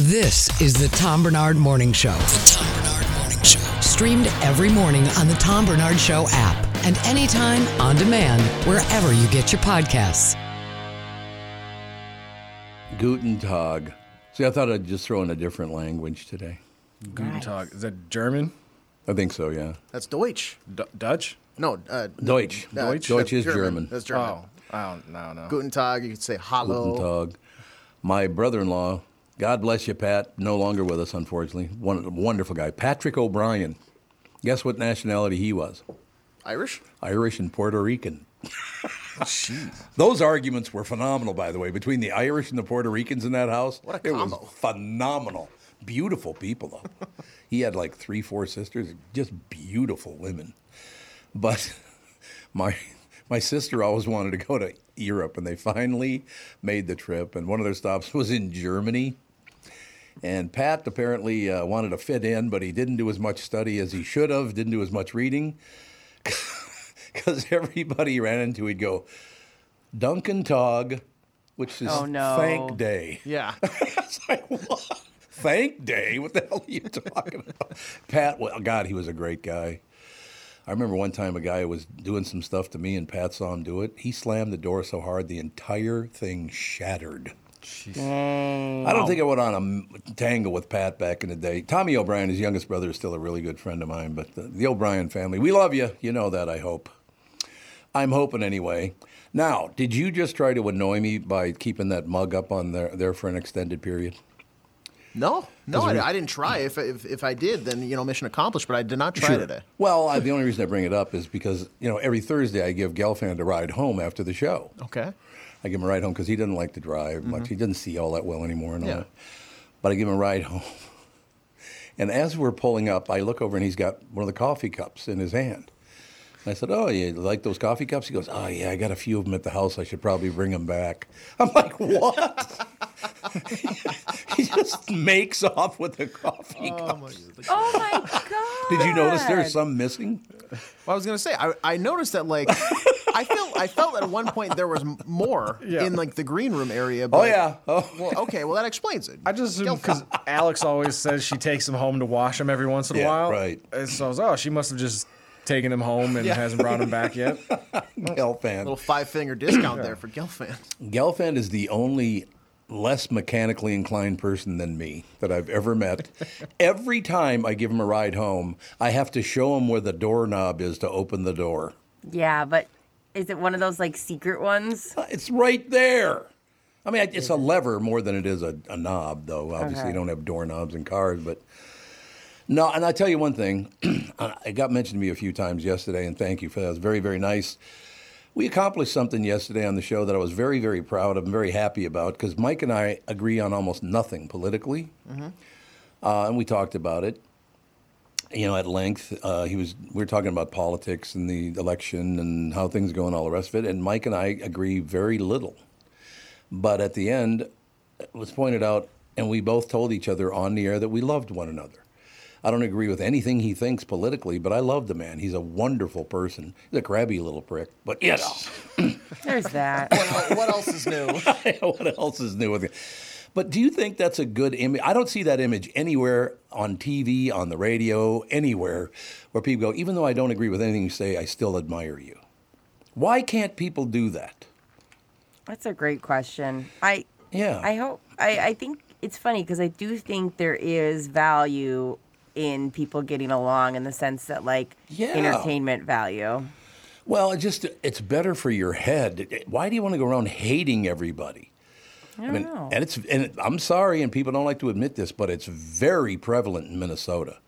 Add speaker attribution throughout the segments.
Speaker 1: This is the Tom Barnard Morning Show. The Tom Barnard Morning Show. Streamed every morning on the Tom Barnard Show app and anytime on demand wherever you get your podcasts.
Speaker 2: Guten Tag. See, I thought I'd just throw in a different language today.
Speaker 3: Guten Tag. Is that German?
Speaker 2: I think so, yeah.
Speaker 4: That's Deutsch.
Speaker 3: D- Dutch?
Speaker 4: No, uh,
Speaker 2: Deutsch.
Speaker 4: uh,
Speaker 2: Deutsch,
Speaker 4: that's
Speaker 2: is German.
Speaker 4: That's German.
Speaker 3: Oh, I don't, no, no.
Speaker 4: Guten Tag. You could say hello.
Speaker 2: Guten Tag. My brother-in-law, God bless you, Pat, no longer with us, unfortunately. One wonderful guy, Patrick O'Brien. Guess what nationality he was?
Speaker 4: Irish.
Speaker 2: Irish and Puerto Rican. Jeez. Those arguments were phenomenal, by the way, between the Irish and the Puerto Ricans in that house.
Speaker 4: What a
Speaker 2: it
Speaker 4: combo.
Speaker 2: was phenomenal. Beautiful people, though. he had like three, four sisters, just beautiful women. But my my sister always wanted to go to Europe, and they finally made the trip. And one of their stops was in Germany. And Pat apparently uh, wanted to fit in, but he didn't do as much study as he should have. Didn't do as much reading because everybody he ran into, he'd go, Duncan Tog, which is
Speaker 5: Oh, no.
Speaker 2: thank day.
Speaker 4: Yeah.
Speaker 2: It's like, what? Thank day? What the hell are you talking about? Pat, well, God, he was a great guy. I remember one time a guy was doing some stuff to me, and Pat saw him do it. He slammed the door so hard the entire thing shattered. I don't think I went on a tangle with Pat back in the day. Tommy O'Brien, his youngest brother, is still a really good friend of mine. But the, the O'Brien family, we love you. You know that, I hope. I'm hoping anyway. Now, did you just try to annoy me by keeping that mug up on there, there for an extended period?
Speaker 4: No, no, I, I didn't try. If, if if I did, then you know, mission accomplished. But I did not try today.
Speaker 2: Well, I, the only reason I bring it up is because you know every Thursday I give Gelfand a ride home after the show.
Speaker 4: Okay.
Speaker 2: I give him a ride home because he doesn't like to drive much. Mm-hmm. He doesn't see all that well anymore and all
Speaker 4: Yeah.
Speaker 2: that. But I give him a ride home. And as we're pulling up, I look over and he's got one of the coffee cups in his hand. And I said, "Oh, you like those coffee cups?" He goes, "Oh yeah, I got a few of them at the house. I should probably bring them back." I'm like, "What?" he just makes off with the coffee cups.
Speaker 6: Oh my oh, god!
Speaker 2: Did you notice there's some missing?
Speaker 4: Well, I was gonna say I, I noticed that like I felt I felt at one point there was m- more in like the green room area. Oh, but,
Speaker 2: Oh yeah. Oh.
Speaker 4: Well, okay. Well, that explains it.
Speaker 3: I just assume because Alex always says she takes him home to wash them every once in a
Speaker 2: Yeah,
Speaker 3: while.
Speaker 2: right.
Speaker 3: And so I was, oh, she must have just taken him home and hasn't brought him back yet.
Speaker 2: Gelfand.
Speaker 4: little five finger discount there for Gelfand.
Speaker 2: Gelfand is the only less mechanically inclined person than me that I've ever met. Every time I give him a ride home, I have to show him where the doorknob is to open the door.
Speaker 6: Yeah, but is it one of those like secret ones?
Speaker 2: Uh, It's right there. I mean, it's a lever more than it is a, a knob, though. Obviously,
Speaker 6: Okay.
Speaker 2: you don't have doorknobs in cars, but no. And I tell you one thing, it got mentioned to me a few times yesterday, and thank you for that. It was very, very nice. We accomplished something yesterday on the show that I was very, very proud of and very happy about because Mike and I agree on almost nothing politically, uh, and we talked about it. You know, at length, uh, he was. We are talking about politics and the election and how things go and all the rest of it. And Mike and I agree very little. But at the end, it was pointed out, and we both told each other on the air that we loved one another. I don't agree with anything he thinks politically, but I love the man. He's a wonderful person. He's a crabby little prick, but you know.
Speaker 6: There's that.
Speaker 4: what else is new?
Speaker 2: what else is new with it? But do you think that's a good image? I don't see that image anywhere on TV, on the radio, anywhere where people go, even though I don't agree with anything you say, I still admire you. Why can't people do that?
Speaker 6: That's a great question. I
Speaker 2: Yeah.
Speaker 6: I hope I, I think it's funny because I do think there is value in people getting along in the sense that like
Speaker 2: Yeah.
Speaker 6: entertainment value.
Speaker 2: Well, it just it's better for your head. Why do you want to go around hating everybody?
Speaker 6: I
Speaker 2: I mean,
Speaker 6: know.
Speaker 2: and it's and I'm sorry, and people don't like to admit this, but it's very prevalent in Minnesota.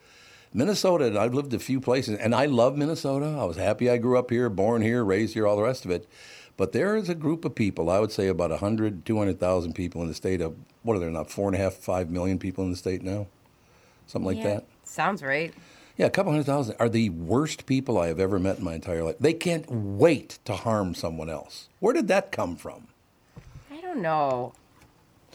Speaker 2: Minnesota, I've lived a few places, and I love Minnesota. I was happy I grew up here, born here, raised here, all the rest of it. But there is a group of people, I would say about 100, 200,000 people in the state of, what are there now, four and a half, five million people in the state now? Something like
Speaker 6: Yeah,
Speaker 2: that?
Speaker 6: Sounds right.
Speaker 2: Yeah, a couple hundred thousand are the worst people I have ever met in my entire life. They can't wait to harm someone else. Where did that come from?
Speaker 6: I don't know.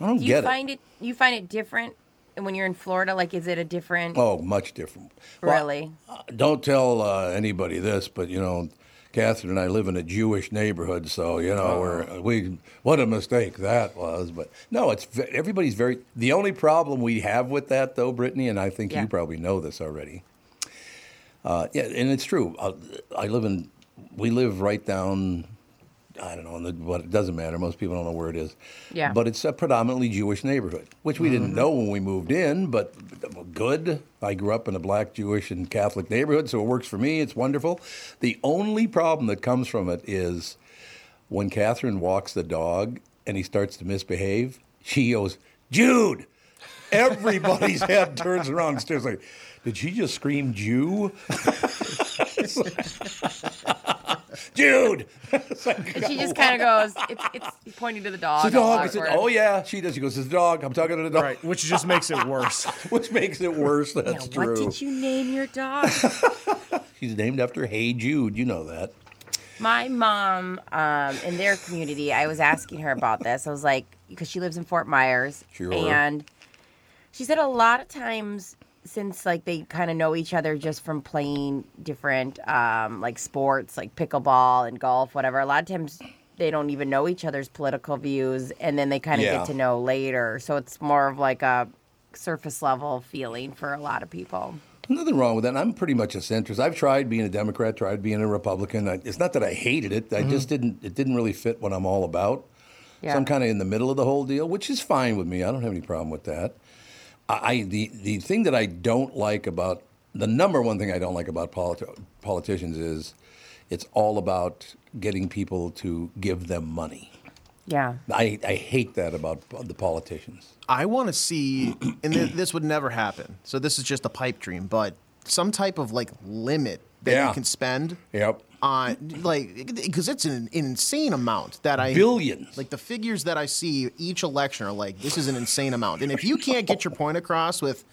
Speaker 2: I don't
Speaker 6: Do you
Speaker 2: get
Speaker 6: find it. You find it different when you're in Florida? Like, is it a different?
Speaker 2: Oh, much different.
Speaker 6: Really?
Speaker 2: uh, don't tell uh, anybody this, but you know, Catherine and I live in a Jewish neighborhood, so you know, we're, we what a mistake that was. But no, it's everybody's very. The only problem we have with that, though, Brittany, and I think
Speaker 6: Yeah.
Speaker 2: you probably know this already. Uh, yeah, and it's true. Uh, I live in. We live right down. I don't know, but it doesn't matter. Most people don't know where it is.
Speaker 6: Yeah.
Speaker 2: But it's a predominantly Jewish neighborhood, which we didn't mm-hmm. know when we moved in, but good. I grew up in a black, Jewish, and Catholic neighborhood, so it works for me. It's wonderful. The only problem that comes from it is when Catherine walks the dog and he starts to misbehave, she goes, Jude! Everybody's head turns around and stares like, did she just scream Jew? Jude! It's like,
Speaker 6: And she just kind of goes. It's it's pointing to the dog.
Speaker 2: It's a
Speaker 6: a
Speaker 2: dog. I said,
Speaker 6: where-
Speaker 2: oh yeah, she does. She goes, it's a dog. I'm talking to the dog.
Speaker 3: Right, which just makes it worse.
Speaker 2: Which makes it worse. That's
Speaker 6: What
Speaker 2: true.
Speaker 6: What did you name your dog?
Speaker 2: She's named after Hey Jude. You know that.
Speaker 6: My mom, um, in their community, I was asking her about this. I was like, because she lives in Fort Myers,
Speaker 2: Sure.
Speaker 6: and she said a lot of times since like they kind of know each other just from playing different um, like sports, like pickleball and golf, whatever. A lot of times they don't even know each other's political views, and then they kind of
Speaker 2: Yeah.
Speaker 6: get to know later. So it's more of like a surface level feeling for a lot of people.
Speaker 2: Nothing wrong with that. I'm pretty much a centrist. I've tried being a Democrat, tried being a Republican. I, it's not that I hated it. I just didn't. It didn't really fit what I'm all about.
Speaker 6: Yeah.
Speaker 2: So I'm kind of in the middle of the whole deal, which is fine with me. I don't have any problem with that. I I- the the thing that I don't like about the number one thing I don't like about politi- politicians is it's all about getting people to give them money.
Speaker 6: Yeah.
Speaker 2: I, I hate that about the politicians.
Speaker 4: I want to see, and th- this would never happen. So this is just a pipe dream, but some type of like limit that
Speaker 2: Yeah.
Speaker 4: you can spend
Speaker 2: Yep.
Speaker 4: on, like, because it's an, an insane amount that I
Speaker 2: Billions.
Speaker 4: Like the figures that I see each election are like, this is an insane amount, and if you can't get your point across with,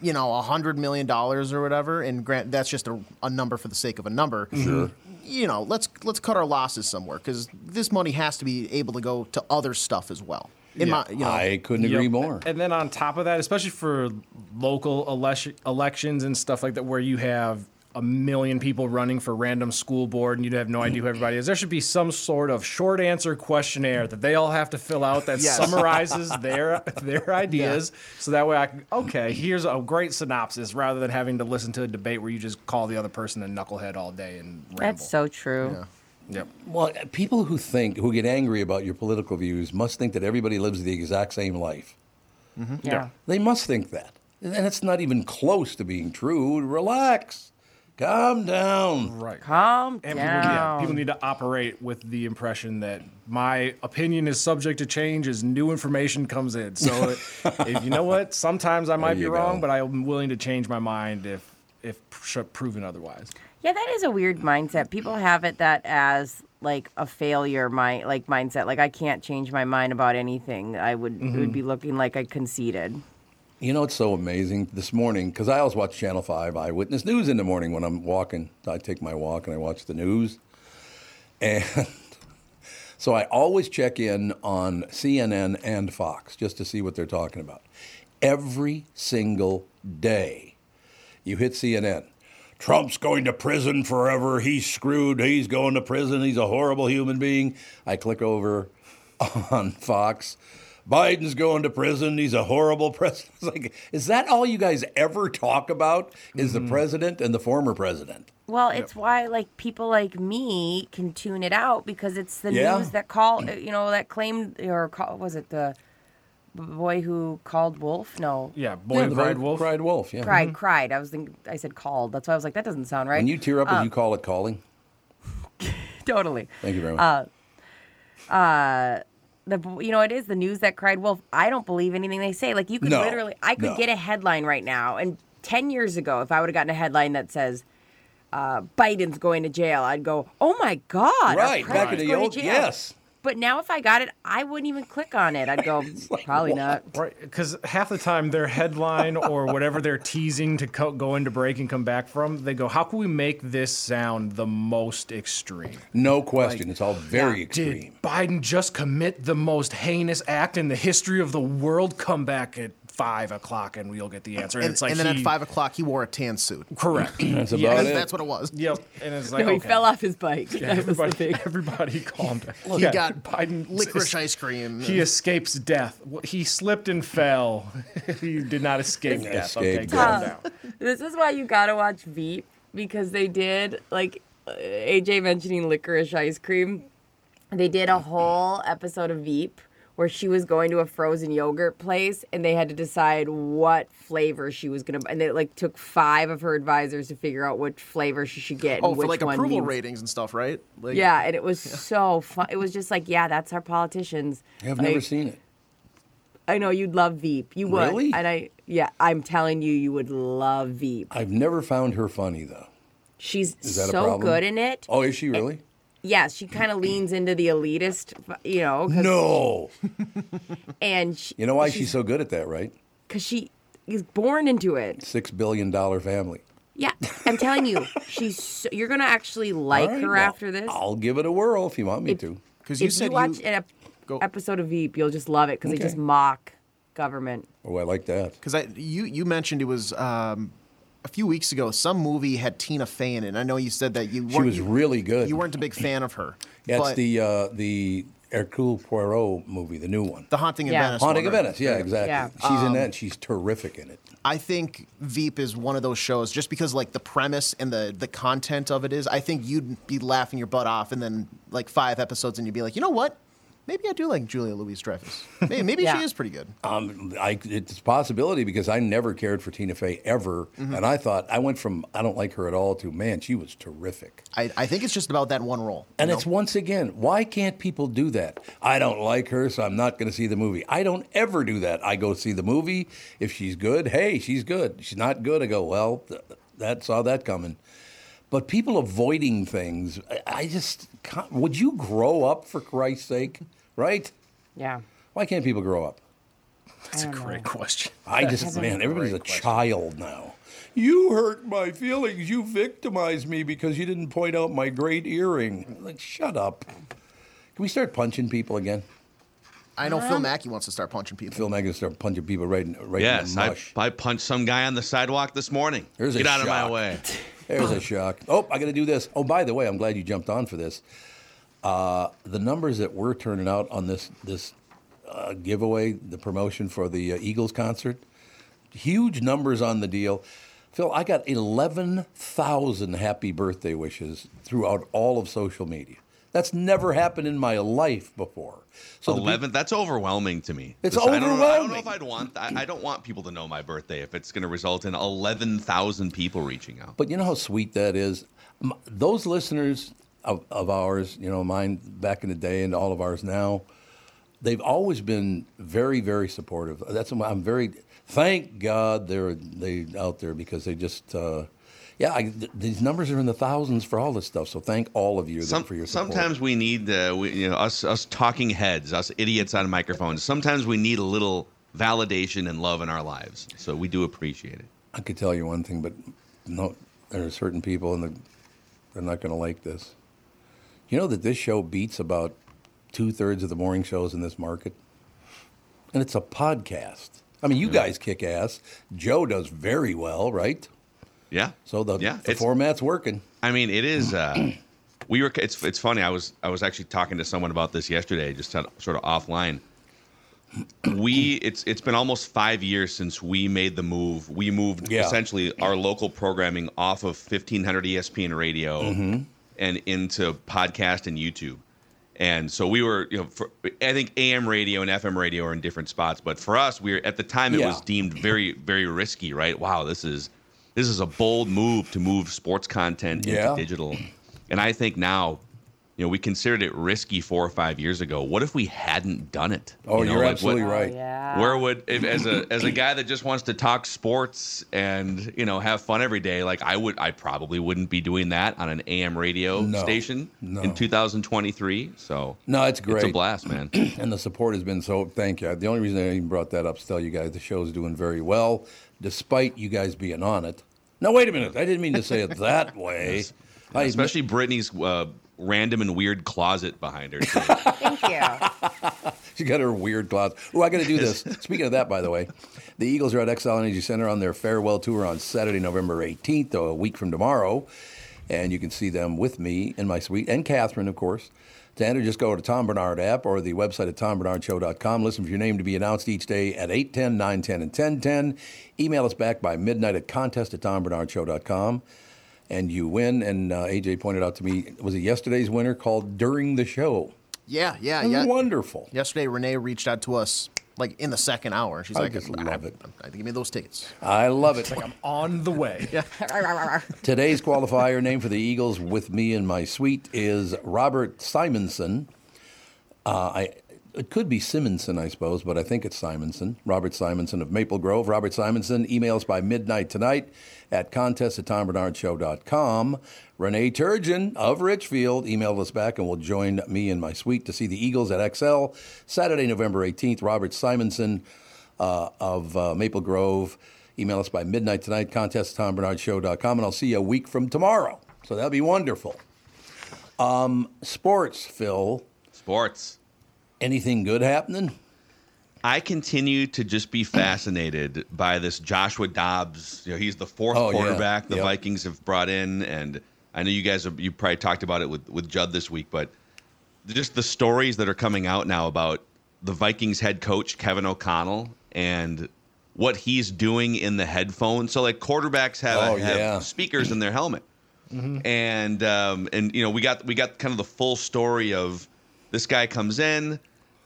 Speaker 4: you know, a hundred million dollars or whatever, and grant that's just a, a number for the sake of a number. Sure. You know, let's let's cut our losses somewhere because this money has to be able to go to other stuff as well. In my, you know,
Speaker 2: I couldn't agree
Speaker 3: Yep.
Speaker 2: more.
Speaker 3: And then on top of that, especially for local election, elections and stuff like that, where you have a million people running for random school board and you have no idea who everybody is, there should be some sort of short answer questionnaire that they all have to fill out that
Speaker 4: Yes.
Speaker 3: summarizes their their ideas. So that way I can, okay, here's a great synopsis rather than having to listen to a debate where you just call the other person a knucklehead all day and ramble.
Speaker 6: That's so true.
Speaker 3: Yep.
Speaker 2: Well, people who think, who get angry about your political views, must think that everybody lives the exact same life. Mm-hmm.
Speaker 6: Yeah.
Speaker 2: They must think that. And it's not even close to being true. Relax. Calm down.
Speaker 3: Right.
Speaker 6: Calm
Speaker 3: And
Speaker 6: down.
Speaker 3: people, yeah, people need to operate with the impression that my opinion is subject to change as new information comes in. So, if you know what, sometimes I might be
Speaker 2: you
Speaker 3: wrong,
Speaker 2: go.
Speaker 3: but I'm willing to change my mind if if proven otherwise.
Speaker 6: Yeah, that is a weird mindset. People have it that as like a failure mind like mindset. Like I can't change my mind about anything. I would it would mm-hmm. be looking like I conceded.
Speaker 2: You know, it's so amazing this morning, because I always watch Channel 5 Eyewitness News in the morning when I'm walking. I take my walk and I watch the news. And so I always check in on CNN and Fox just to see what they're talking about. Every single day, you hit CNN. Trump's going to prison forever. He's screwed. He's going to prison. He's a horrible human being. I click over on Fox. Biden's going to prison. He's a horrible president. It's like, is that all you guys ever talk about? Is the mm-hmm. president and the former president?
Speaker 6: Well, it's why like people like me can tune it out because it's the
Speaker 2: Yeah.
Speaker 6: news that call you know that claimed or call, was it the boy who called wolf? No.
Speaker 3: Yeah, boy who
Speaker 2: the
Speaker 3: cried wolf.
Speaker 2: Cried wolf. Yeah.
Speaker 6: Cried, mm-hmm. cried. I was thinking, I said called. That's why I was like, that doesn't sound right.
Speaker 2: When you tear up, as you um, call it calling.
Speaker 6: totally.
Speaker 2: Thank you very uh, much.
Speaker 6: Uh, the you know it is the news that cried wolf i don't believe anything they say like you could
Speaker 2: No,
Speaker 6: literally i could
Speaker 2: no.
Speaker 6: get a headline right now and 10 years ago if i would have gotten a headline that says uh, Biden's going to jail, I'd go, "Oh my God!"
Speaker 2: Right, back in the old yes.
Speaker 6: But now, if I got it, I wouldn't even click on it. I'd go, "Probably not."
Speaker 3: Right, because half the time their headline or whatever they're teasing to co- go into break and come back from, they go, "How can we make this sound the most extreme?"
Speaker 2: No question. it's all very
Speaker 3: Did
Speaker 2: extreme.
Speaker 3: Biden just commit the most heinous act in the history of the world? Come back at five o'clock and we'll get the answer. And,
Speaker 4: And,
Speaker 3: it's like
Speaker 4: and then
Speaker 3: he-
Speaker 4: at five o'clock, he wore a tan suit.
Speaker 3: correct.
Speaker 2: That's about
Speaker 3: Yes.
Speaker 2: it.
Speaker 4: That's what it was.
Speaker 3: Yep, and it's like
Speaker 6: No, he
Speaker 3: okay.
Speaker 6: fell off his bike.
Speaker 3: Yeah,
Speaker 6: That was the
Speaker 3: everybody,
Speaker 6: big.
Speaker 3: everybody calmed down.
Speaker 4: He
Speaker 3: Yeah,
Speaker 4: got
Speaker 3: Biden
Speaker 4: licorice ice cream.
Speaker 3: He escapes death. He slipped and fell. he did not escape death. Okay,
Speaker 2: Escape
Speaker 3: calm down.
Speaker 6: This is why you gotta watch Veep because they did like uh, AJ mentioning licorice ice cream. They did a whole episode of Veep where she was going to a frozen yogurt place and they had to decide what flavor she was gonna. And it like took five of her advisors to figure out which flavor she should get.
Speaker 4: oh,
Speaker 6: and
Speaker 4: for like
Speaker 6: one
Speaker 4: approval
Speaker 6: needs-
Speaker 4: ratings and stuff, right? Like,
Speaker 6: Yeah, and it was so fun. It was just like, yeah, that's our politicians.
Speaker 2: I've
Speaker 6: Like,
Speaker 2: never seen it.
Speaker 6: I know you'd love Veep. You would.
Speaker 2: Really?
Speaker 6: And I, yeah, I'm telling you, you would love Veep.
Speaker 2: I've never found her funny though.
Speaker 6: She's
Speaker 2: Is that a
Speaker 6: so
Speaker 2: problem?
Speaker 6: good in it.
Speaker 2: Oh, is she really?
Speaker 6: Yeah, she kind of leans into the elitist, you know.
Speaker 2: No.
Speaker 6: And she,
Speaker 2: You know why she's so good at that, right?
Speaker 6: Because she is born into it.
Speaker 2: Six billion dollar family.
Speaker 6: Yeah, I'm telling you, she's. So, you're gonna actually like
Speaker 2: All right,
Speaker 6: her
Speaker 2: well,
Speaker 6: after this.
Speaker 2: I'll give it a whirl if you want me
Speaker 6: If-
Speaker 2: to.
Speaker 4: Because you
Speaker 6: if
Speaker 4: said
Speaker 6: you watch
Speaker 4: you.
Speaker 6: an ep-
Speaker 4: Go.
Speaker 6: episode of Veep, you'll just love it because
Speaker 2: Okay.
Speaker 6: they just mock government.
Speaker 2: Oh, I like that.
Speaker 4: Because I you you mentioned it was um, a few weeks ago. Some movie had Tina Fey in it. And I know you said that you
Speaker 2: She
Speaker 4: weren't,
Speaker 2: was really good.
Speaker 4: you weren't a big fan of her.
Speaker 2: Yeah, it's the uh, the Hercule Poirot movie, the new one.
Speaker 4: the Haunting
Speaker 6: Yeah.
Speaker 4: of Venice.
Speaker 2: Haunting of
Speaker 4: one, right?
Speaker 2: Venice. Yeah, exactly.
Speaker 6: Yeah.
Speaker 2: She's
Speaker 4: Um,
Speaker 2: in that. and She's terrific in it.
Speaker 4: I think Veep is one of those shows just because like the premise and the the content of it is. I think you'd be laughing your butt off, and then like five episodes, and you'd be like, you know what? Maybe I do like Julia Louis-Dreyfus. Maybe, maybe
Speaker 6: Yeah.
Speaker 4: she is pretty good.
Speaker 2: Um, I, it's a possibility because I never cared for Tina Fey ever,
Speaker 4: Mm-hmm.
Speaker 2: and I thought I went from I don't like her at all to man, she was terrific.
Speaker 4: I, I think it's just about that one role.
Speaker 2: And
Speaker 4: you
Speaker 2: it's
Speaker 4: know?
Speaker 2: once again, why can't people do that? I don't like her, so I'm not going to see the movie. I don't ever do that. I go see the movie. If she's good, hey, she's good. She's not good, I go, well, th- that saw that coming. But people avoiding things, I, I just would you grow up for Christ's sake, right?
Speaker 6: Yeah.
Speaker 2: Why can't people grow up?
Speaker 3: That's a great question.
Speaker 2: I just, man, everybody's a child now. You hurt my feelings. You victimized me because you didn't point out my great earring. Like, shut up. Can we start punching people again?
Speaker 4: I know Phil Mackey wants to start punching people.
Speaker 2: Phil Mackey start punching people right, in- right
Speaker 7: Yes,
Speaker 2: in the
Speaker 7: I,
Speaker 2: mush.
Speaker 7: I punched some guy on the sidewalk this morning.
Speaker 2: There's a
Speaker 7: Get out of my
Speaker 2: shock.
Speaker 7: way.
Speaker 2: There's a shock. Oh, I got to do this. Oh, by the way, I'm glad you jumped on for this. Uh, the numbers that we're turning out on this this uh, giveaway, the promotion for the uh, Eagles concert, huge numbers on the deal. Phil, I got 11,000 happy birthday wishes throughout all of social media. That's never happened in my life before. So the peop-
Speaker 7: Eleven. That's overwhelming to me.
Speaker 2: It's
Speaker 7: Listen, I don't, know, I don't know if I'd want. I, I don't want people to know my birthday if it's going to result in eleven thousand people reaching out.
Speaker 2: But you know how sweet that is? Those listeners of, of ours, you know, mine back in the day and all of ours now, they've always been very, very supportive. That's why I'm very, thank God they're they out there because they just, uh, yeah, I, th- these numbers are in the thousands for all this stuff. So thank all of you
Speaker 7: Some,
Speaker 2: for your support.
Speaker 7: sometimes we need, uh, we, you know, us us talking heads, us idiots on microphones. Sometimes we need a little validation and love in our lives. So we do appreciate it.
Speaker 2: I could tell you one thing, but no, there are certain people and the, they're not going to like this. You know that this show beats about two thirds of the morning shows in this market, and it's a podcast. I mean, you guys kick ass. Joe does very well, right?
Speaker 7: Yeah.
Speaker 2: So the,
Speaker 7: Yeah,
Speaker 2: the format's working.
Speaker 7: I mean, it is. Uh, we were. It's it's funny. I was I was actually talking to someone about this yesterday, just sort of- offline. We it's it's been almost five years since we made the move. We moved
Speaker 2: Yeah.
Speaker 7: essentially our local programming off of fifteen hundred ESPN radio and into podcast and YouTube. And so we were, you know, for, I think AM radio and FM radio are in different spots, but for us, we were at the time it
Speaker 2: Yeah.
Speaker 7: was deemed very, very risky, right? Wow, this is this is a bold move to move sports content into digital. And I think now you know, we considered it risky four or five years ago. What if we hadn't done it?
Speaker 2: Oh,
Speaker 7: you know,
Speaker 2: you're
Speaker 7: like,
Speaker 2: absolutely
Speaker 7: what-
Speaker 2: right.
Speaker 6: Yeah.
Speaker 7: Where would, if, as a as a guy that just wants to talk sports and you know have fun every day, like I would, I probably wouldn't be doing that on an AM radio
Speaker 2: No,
Speaker 7: station
Speaker 2: no.
Speaker 7: in 2023. So
Speaker 2: No, it's great.
Speaker 7: it's a blast, man.
Speaker 2: and the support has been so. Thank you. The only reason I even brought that up is tell you guys the show's doing very well, despite you guys being on it. No, wait a minute. I didn't mean to say it that way. I admit-
Speaker 7: Especially Brittany's uh, random and weird closet behind her.
Speaker 6: Thank you.
Speaker 2: She got her weird closet. Oh, I got to do this. Speaking of that, by the way, the Eagles are at Xcel Energy Center on their farewell tour on Saturday, November 18th, a week from tomorrow. And you can see them with me in my suite and Catherine, of course. To enter, just go to Tom Barnard app or the website at tombarnardshow.com. Listen for your name to be announced each day at 810, 910, and 1010. Email us back by midnight at contest at tombarnardshow.com. And you win. And uh, AJ pointed out to me, was it yesterday's winner called During the Show?
Speaker 4: Yeah, yeah, yeah.
Speaker 2: Wonderful.
Speaker 4: Yesterday, Renee reached out to us like in the second hour. She's
Speaker 2: I
Speaker 4: like,
Speaker 2: just
Speaker 4: I,
Speaker 2: love it.
Speaker 4: I, give me those tickets.
Speaker 2: I love it.
Speaker 3: Like I'm on the way.
Speaker 2: Today's qualifier name for the Eagles with me in my suite is Robert Simonson. Uh, I it could be Simonson, I suppose, but I think it's Simonson. Robert Simonson of Maple Grove. Robert Simonson, emails by midnight tonight at contest at tombarnardshow.com. Renee Turgeon of Richfield emailed us back and will join me in my suite to see the Eagles at Xcel Saturday, November 18th. Robert Simonson uh, of uh, Maple Grove. Email us by midnight tonight, contest at tombarnardshow.com, and I'll see you a week from tomorrow. So that'll be wonderful. Um, sports, Phil.
Speaker 7: Sports.
Speaker 2: Anything good happening?
Speaker 7: I continue to just be fascinated by this Joshua Dobbs. You know, he's the fourth
Speaker 2: Oh, yeah.
Speaker 7: quarterback the
Speaker 2: Yep.
Speaker 7: Vikings have brought in, and I know you guys have, you probably talked about it with with Judd this week, but just the stories that are coming out now about the Vikings head coach Kevin O'Connell and what he's doing in the headphones. So like quarterbacks have,
Speaker 2: Oh,
Speaker 7: have
Speaker 2: yeah.
Speaker 7: speakers in their helmet, and um, and you know we got we got kind of the full story of this guy comes in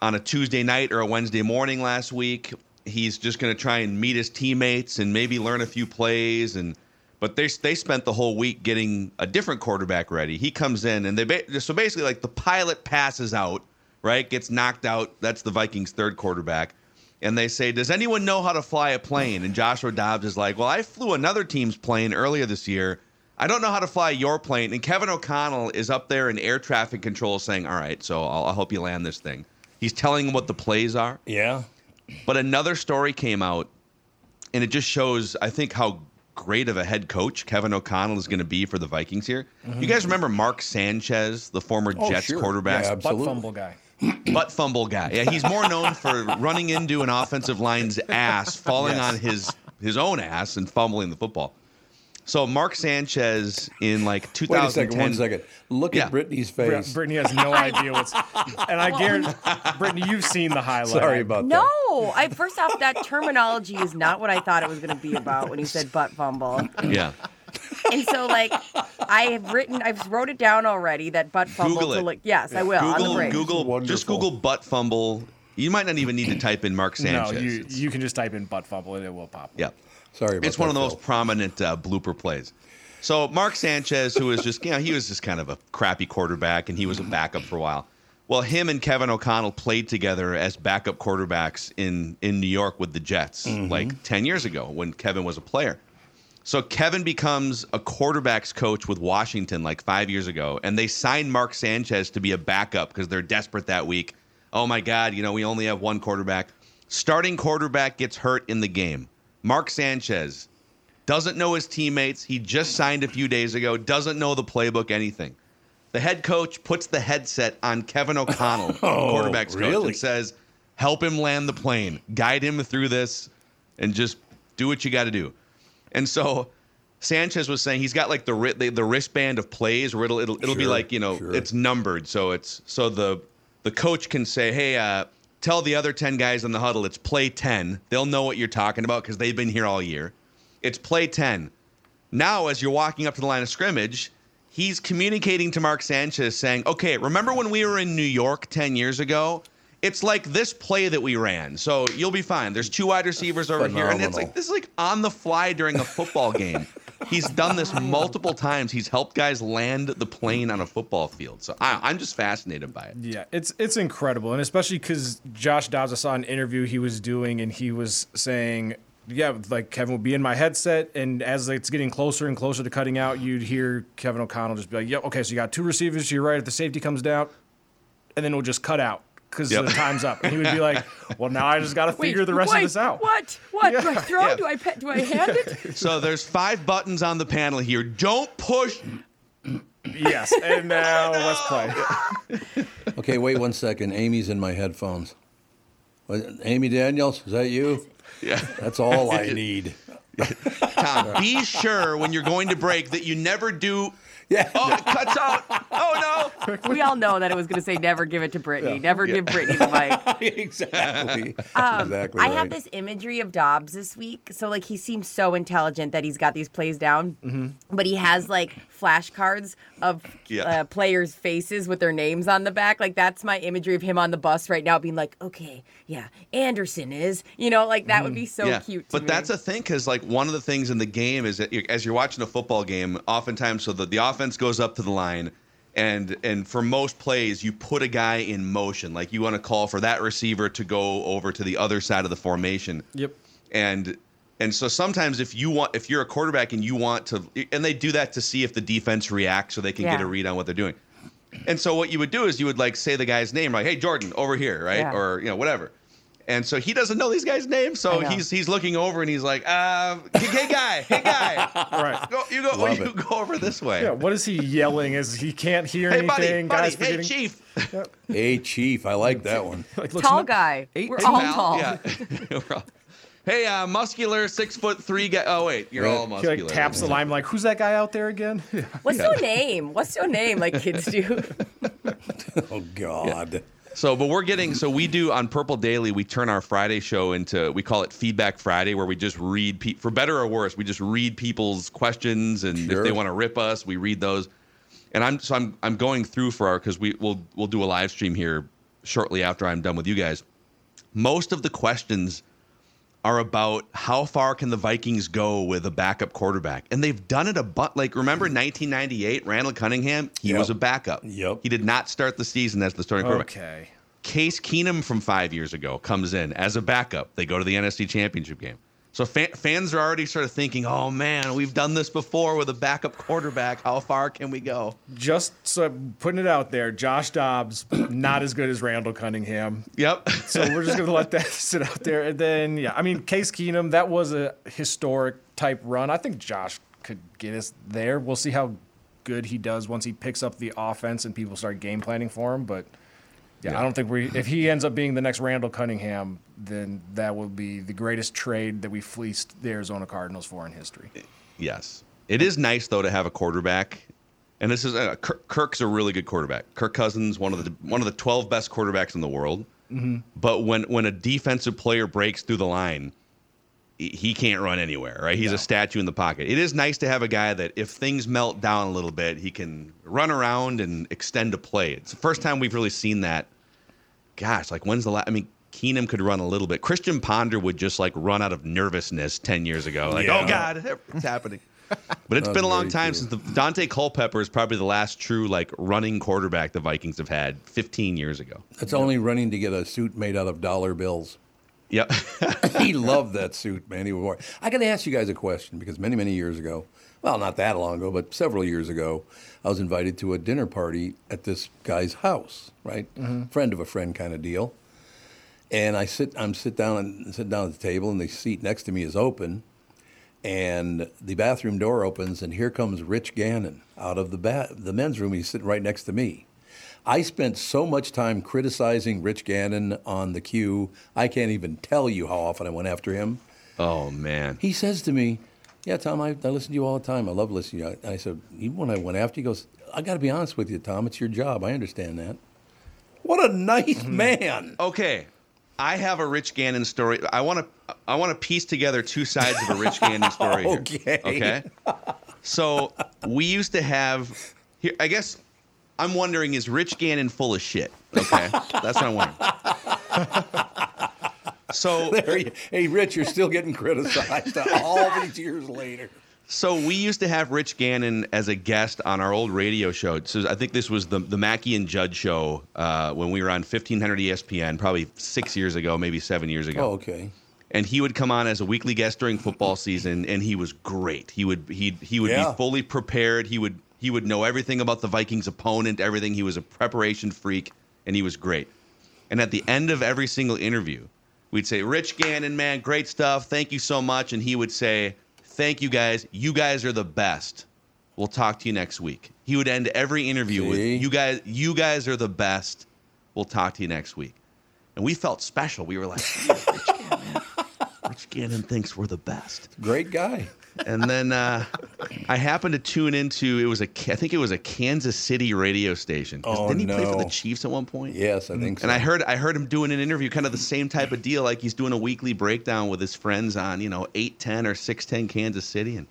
Speaker 7: on a Tuesday night or a Wednesday morning last week. He's just going to try and meet his teammates and maybe learn a few plays and but they they spent the whole week getting a different quarterback ready. He comes in and they so basically like the pilot passes out, right? Gets knocked out. That's the Vikings third quarterback. And they say, "Does anyone know how to fly a plane?" And Joshua Dobbs is like, "Well, I flew another team's plane earlier this year. I don't know how to fly your plane." And Kevin O'Connell is up there in air traffic control saying, "All right, so I'll, I'll help you land this thing." He's telling him what the plays are.
Speaker 2: Yeah.
Speaker 7: But another story came out, and it just shows, I think, how great of a head coach Kevin O'Connell is going to be for the Vikings here. You guys remember Mark Sanchez, the former
Speaker 2: Oh,
Speaker 7: Jets
Speaker 2: sure.
Speaker 7: quarterback,
Speaker 2: Yeah,
Speaker 3: Butt fumble guy.
Speaker 7: butt fumble guy? Yeah, he's more known for running into an offensive line's ass, falling
Speaker 3: Yes.
Speaker 7: on his his own ass, and fumbling the football. So Mark Sanchez in like
Speaker 2: Wait
Speaker 7: 2010.
Speaker 2: a second, one second. Look
Speaker 7: Yeah.
Speaker 2: at Brittany's face.
Speaker 3: Brittany has no idea what's. And I guarantee, Brittany, you've seen the highlight.
Speaker 2: Sorry about
Speaker 6: No,
Speaker 2: that.
Speaker 6: No, I first off, that terminology is not what I thought it was going to be about when you said butt fumble.
Speaker 7: Yeah.
Speaker 6: And so, like, I have written, I've wrote it down already that butt fumble.
Speaker 7: Google
Speaker 6: to
Speaker 7: it.
Speaker 6: look, yes, I will on the
Speaker 7: Google. Google
Speaker 2: Wonderful.
Speaker 7: just Google butt fumble. You might not even need to type in Mark
Speaker 3: No,
Speaker 7: Sanchez.
Speaker 3: you you can just type in butt fumble and it will pop. Up.
Speaker 7: Yeah.
Speaker 2: Sorry about that.
Speaker 7: It's one of the most prominent uh, blooper plays. So Mark Sanchez, who was just you know he was just kind of a crappy quarterback, and he was a backup for a while. Well, him and Kevin O'Connell played together as backup quarterbacks in in New York with the Jets like ten years ago when Kevin was a player. So Kevin becomes a quarterbacks coach with Washington like five years ago, and they signed Mark Sanchez to be a backup because they're desperate that week. Oh my God, you know we only have one quarterback. Starting quarterback gets hurt in the game. Mark Sanchez doesn't know his teammates. He just signed a few days ago. Doesn't know the playbook, anything. The head coach puts the headset on Kevin O'Connell, the quarterback's coach,
Speaker 2: really?
Speaker 7: and says, "Help him land the plane. Guide him through this, and just do what you got to do." And so Sanchez was saying he's got like the the, the wristband of plays where it'll it'll, it'll be like you know
Speaker 2: sure.
Speaker 7: it's numbered, so it's so the the coach can say, "Hey, uh, tell the other ten guys in the huddle it's play ten. They'll know what you're talking about because they've been here all year. It's play ten. Now, as you're walking up to the line of scrimmage." He's communicating to Mark Sanchez saying, okay, remember when we were in New York 10 years ago? It's like this play that we ran. So you'll be fine. There's two wide receivers over here. And it's like, this is like on the fly during a football game. He's done this multiple times. He's helped guys land the plane on a football field. So I, I'm just fascinated by it.
Speaker 3: Yeah, it's it's incredible, and especially because Josh Dobbs, I saw an interview he was doing, and he was saying, yeah, like Kevin would be in my headset, and as it's getting closer and closer to cutting out, you'd hear Kevin O'Connell just be like, "Yep, okay, so you got two receivers to your right. If the safety comes down, and then it'll just cut out." Because
Speaker 7: Yep.
Speaker 3: the time's up, and he would be like, "Well, now I just got to figure the rest
Speaker 6: wait,
Speaker 3: of this out."
Speaker 6: What? What? Do I throw?
Speaker 7: Yeah.
Speaker 6: Do I pe- do I hand it?
Speaker 7: So there's five buttons on the panel here. Don't push.
Speaker 3: Yes, and now let's play.
Speaker 2: Okay, wait one second. Amy's in my headphones. Amy Daniels, is that you?
Speaker 7: Yeah.
Speaker 2: That's all I need.
Speaker 7: Tom, be sure when you're going to break that you never do.
Speaker 2: Yeah.
Speaker 7: Oh, it cuts out. Oh no.
Speaker 6: we all know that it was going to say never give it to Brittany. Never give Brittany the mic.
Speaker 2: exactly.
Speaker 6: Um,
Speaker 2: exactly.
Speaker 6: I
Speaker 2: right.
Speaker 6: have this imagery of Dobbs this week. So like he seems so intelligent that he's got these plays down, but he has like flashcards of
Speaker 7: Yeah.
Speaker 6: uh, players' faces with their names on the back. Like that's my imagery of him on the bus right now, being like, okay, yeah, Anderson is, you know, like that would be so cute. To
Speaker 7: but
Speaker 6: me.
Speaker 7: that's a thing because like one of the things in the game is that you're, as you're watching a football game, oftentimes so the, the offense goes up to the line, and and for most plays you put a guy in motion, like you want to call for that receiver to go over to the other side of the formation.
Speaker 3: Yep.
Speaker 7: and and so sometimes if you want if you're a quarterback and you want to and they do that to see if the defense reacts so they can get a read on what they're doing and so what you would do is you would like say the guy's name like hey jordan over here right
Speaker 6: Yeah.
Speaker 7: or you know whatever and so he doesn't know these guys names so he's he's looking over and he's like uh hey, hey guy hey guy
Speaker 3: Right.
Speaker 7: go, you go
Speaker 2: Love
Speaker 7: you
Speaker 2: it.
Speaker 7: go over this way
Speaker 3: Yeah, what is he yelling? Is he can't hear
Speaker 7: hey
Speaker 3: anything?
Speaker 7: buddy buddy
Speaker 3: Guys
Speaker 7: hey
Speaker 3: forgetting.
Speaker 7: chief
Speaker 2: Hey, Chief, I like that one.
Speaker 3: Like,
Speaker 6: tall
Speaker 3: no-
Speaker 6: guy.
Speaker 3: Eight-
Speaker 6: We're
Speaker 3: eight
Speaker 6: all
Speaker 7: Pal,
Speaker 6: tall.
Speaker 7: yeah We're all- hey uh muscular six foot three guy oh wait you're
Speaker 2: Right.
Speaker 7: all
Speaker 3: He
Speaker 7: muscular
Speaker 3: like taps the line like, who's that guy out there again?
Speaker 6: What's your name? What's your name? Like kids do.
Speaker 2: Oh God.
Speaker 7: So, but we're getting so we do on Purple Daily. We turn our Friday show into we call it Feedback Friday, where we just read pe- for better or worse. We just read people's questions, and
Speaker 2: Sure.
Speaker 7: if they want to rip us, we read those. And I'm so I'm I'm going through for our because we will we'll do a live stream here shortly after I'm done with you guys. Most of the questions are about how far can the Vikings go with a backup quarterback, and they've done it a but. Like remember mm. 1998, Randall Cunningham, he
Speaker 2: Yep.
Speaker 7: was a backup.
Speaker 2: Yep.
Speaker 7: He did not start the season as the starting quarterback.
Speaker 3: okay.
Speaker 7: Case Keenum from five years ago comes in as a backup. They go to the NFC Championship game. So fa- fans are already sort of thinking, "Oh man, we've done this before with a backup quarterback. How far can we go?"
Speaker 3: Just so putting it out there, Josh Dobbs not as good as Randall Cunningham.
Speaker 7: Yep.
Speaker 3: So we're just gonna let that sit out there. And then yeah, I mean Case Keenum, that was a historic type run. I think Josh could get us there. We'll see how good he does once he picks up the offense and people start game planning for him. But yeah, I don't think we if he ends up being the next Randall Cunningham, then that will be the greatest trade that we fleeced the Arizona Cardinals for in history.
Speaker 7: yes. It is nice though to have a quarterback, and this is uh, Kirk, Kirk's a really good quarterback. Kirk Cousins, one of the one of the twelve best quarterbacks in the world. But when when a defensive player breaks through the line, he- he can't run anywhere, right? He's a statue in the pocket. It is nice to have a guy that if things melt down a little bit, he can run around and extend a play. It's the first time we've really seen that. Gosh, like when's the last? I mean, Keenum could run a little bit. Christian Ponder would just like run out of nervousness ten years ago. Like,
Speaker 2: Yeah.
Speaker 7: oh God, it's happening. But it's
Speaker 2: That's
Speaker 7: been a long time
Speaker 2: true.
Speaker 7: since the Daunte Culpepper is probably the last true like running quarterback the Vikings have had 15 years ago.
Speaker 2: That's only running to get a suit made out of dollar bills.
Speaker 7: Yep.
Speaker 2: he loved that suit, man. He would wear. I got to ask you guys a question because many, many years ago, well, not that long ago, but several years ago, I was invited to a dinner party at this guy's house, right? Mm-hmm. Friend of a friend kind of deal. And I sit, I'm sit down and sit down at the table, and the seat next to me is open, and the bathroom door opens, and here comes Rich Gannon out of the ba- the men's room. He's sitting right next to me. I spent so much time criticizing Rich Gannon on the queue. I can't even tell you how often I went after him.
Speaker 7: oh man.
Speaker 2: He says to me, "Yeah, Tom, I, I listen to you all the time. I love listening to you." I said, "Even when I went after you, he goes, I got to be honest with you, Tom. It's your job. I understand that." What a nice mm-hmm. man.
Speaker 7: Okay, I have a Rich Gannon story. I want to I want to piece together two sides of a Rich Gannon story. here.
Speaker 2: Okay.
Speaker 7: Okay. So we used to have here. I guess I'm wondering is Rich Gannon full of shit? Okay, that's what I'm wondering. So
Speaker 2: There you- hey, Rich, you're still getting criticized all these years later.
Speaker 7: So we used to have Rich Gannon as a guest on our old radio show. So I think this was the the Mackey and Judd show uh, when we were on 1500 ESPN, probably six years ago, maybe seven years ago.
Speaker 2: Oh, okay.
Speaker 7: And he would come on as a weekly guest during football season, and he was great. He would he he would
Speaker 2: Yeah.
Speaker 7: be fully prepared. He would he would know everything about the Vikings opponent, everything. He was a preparation freak, and he was great. And at the end of every single interview, we'd say, Rich Gannon, man, great stuff. Thank you so much. And he would say, Thank you guys. You guys are the best. We'll talk to you next week. He would end every interview with you guys, you guys are the best. We'll talk to you next week. And we felt special. We were like, Rich Gannon. Rich Gannon thinks we're the best
Speaker 2: Great guy.
Speaker 7: And then uh, I happened to tune into it was a I think it was a Kansas City radio station.
Speaker 2: Oh,
Speaker 7: Didn't he play for the Chiefs at one point?
Speaker 2: Yes, I think so.
Speaker 7: And I heard I heard him doing an interview, kind of the same type of deal, like he's doing a weekly breakdown with his friends on you know eight ten or six ten Kansas City, and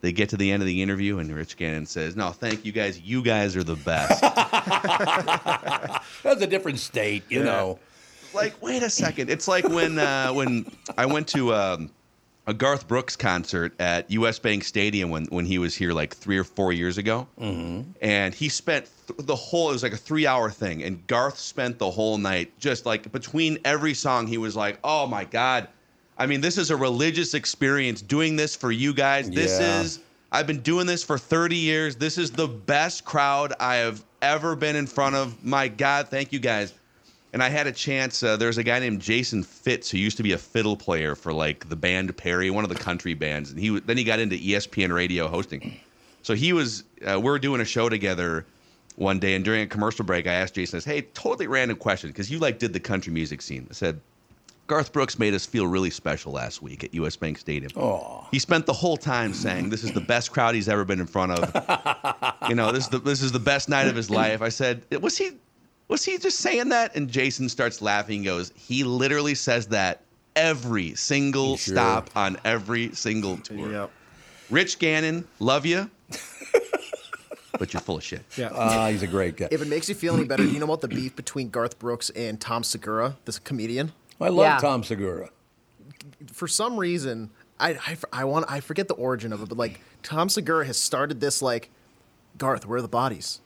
Speaker 7: they get to the end of the interview, and Rich Gannon says, "No, thank you guys. You guys are the best."
Speaker 2: That's a different state, you know.
Speaker 7: like, wait a second. It's like when uh, when I went to um, a Garth Brooks concert at U.S. Bank Stadium when when he was here like three or four years ago, mm-hmm. and he spent th- the whole. It was like a three-hour thing, and Garth spent the whole night just like between every song. He was like, "Oh my god." I mean, this is a religious experience. Doing this for you guys. This
Speaker 2: Yeah.
Speaker 7: is. I've been doing this for 30 years. This is the best crowd I have ever been in front of. My God, thank you guys. And I had a chance. Uh, there's a guy named Jason Fitz who used to be a fiddle player for like the band Perry, one of the country bands, and he then he got into ESPN radio hosting. So he was. Uh, we were doing a show together one day, and during a commercial break, I asked Jason, I said, "Hey, totally random question, because you like did the country music scene." I said, Garth Brooks made us feel really special last week at US Bank Stadium.
Speaker 2: Aw.
Speaker 7: He spent the whole time saying this is the best crowd he's ever been in front of. you know, this is the this is the best night of his life. I said, was he was he just saying that? And Jason starts laughing and goes, he literally says that every single
Speaker 2: Sure.
Speaker 7: stop on every single tour.
Speaker 3: Yep.
Speaker 7: Rich Gannon, love you. but you're full of shit.
Speaker 3: Yeah.
Speaker 2: Ah, he's a great guy.
Speaker 4: If it makes you feel any better, do you know about the beef between Garth Brooks and Tom Segura, this comedian?
Speaker 2: I love
Speaker 6: Yeah.
Speaker 2: Tom Segura.
Speaker 4: For some reason, I, I, I want I forget the origin of it, but like Tom Segura has started this like, Garth, where are the bodies?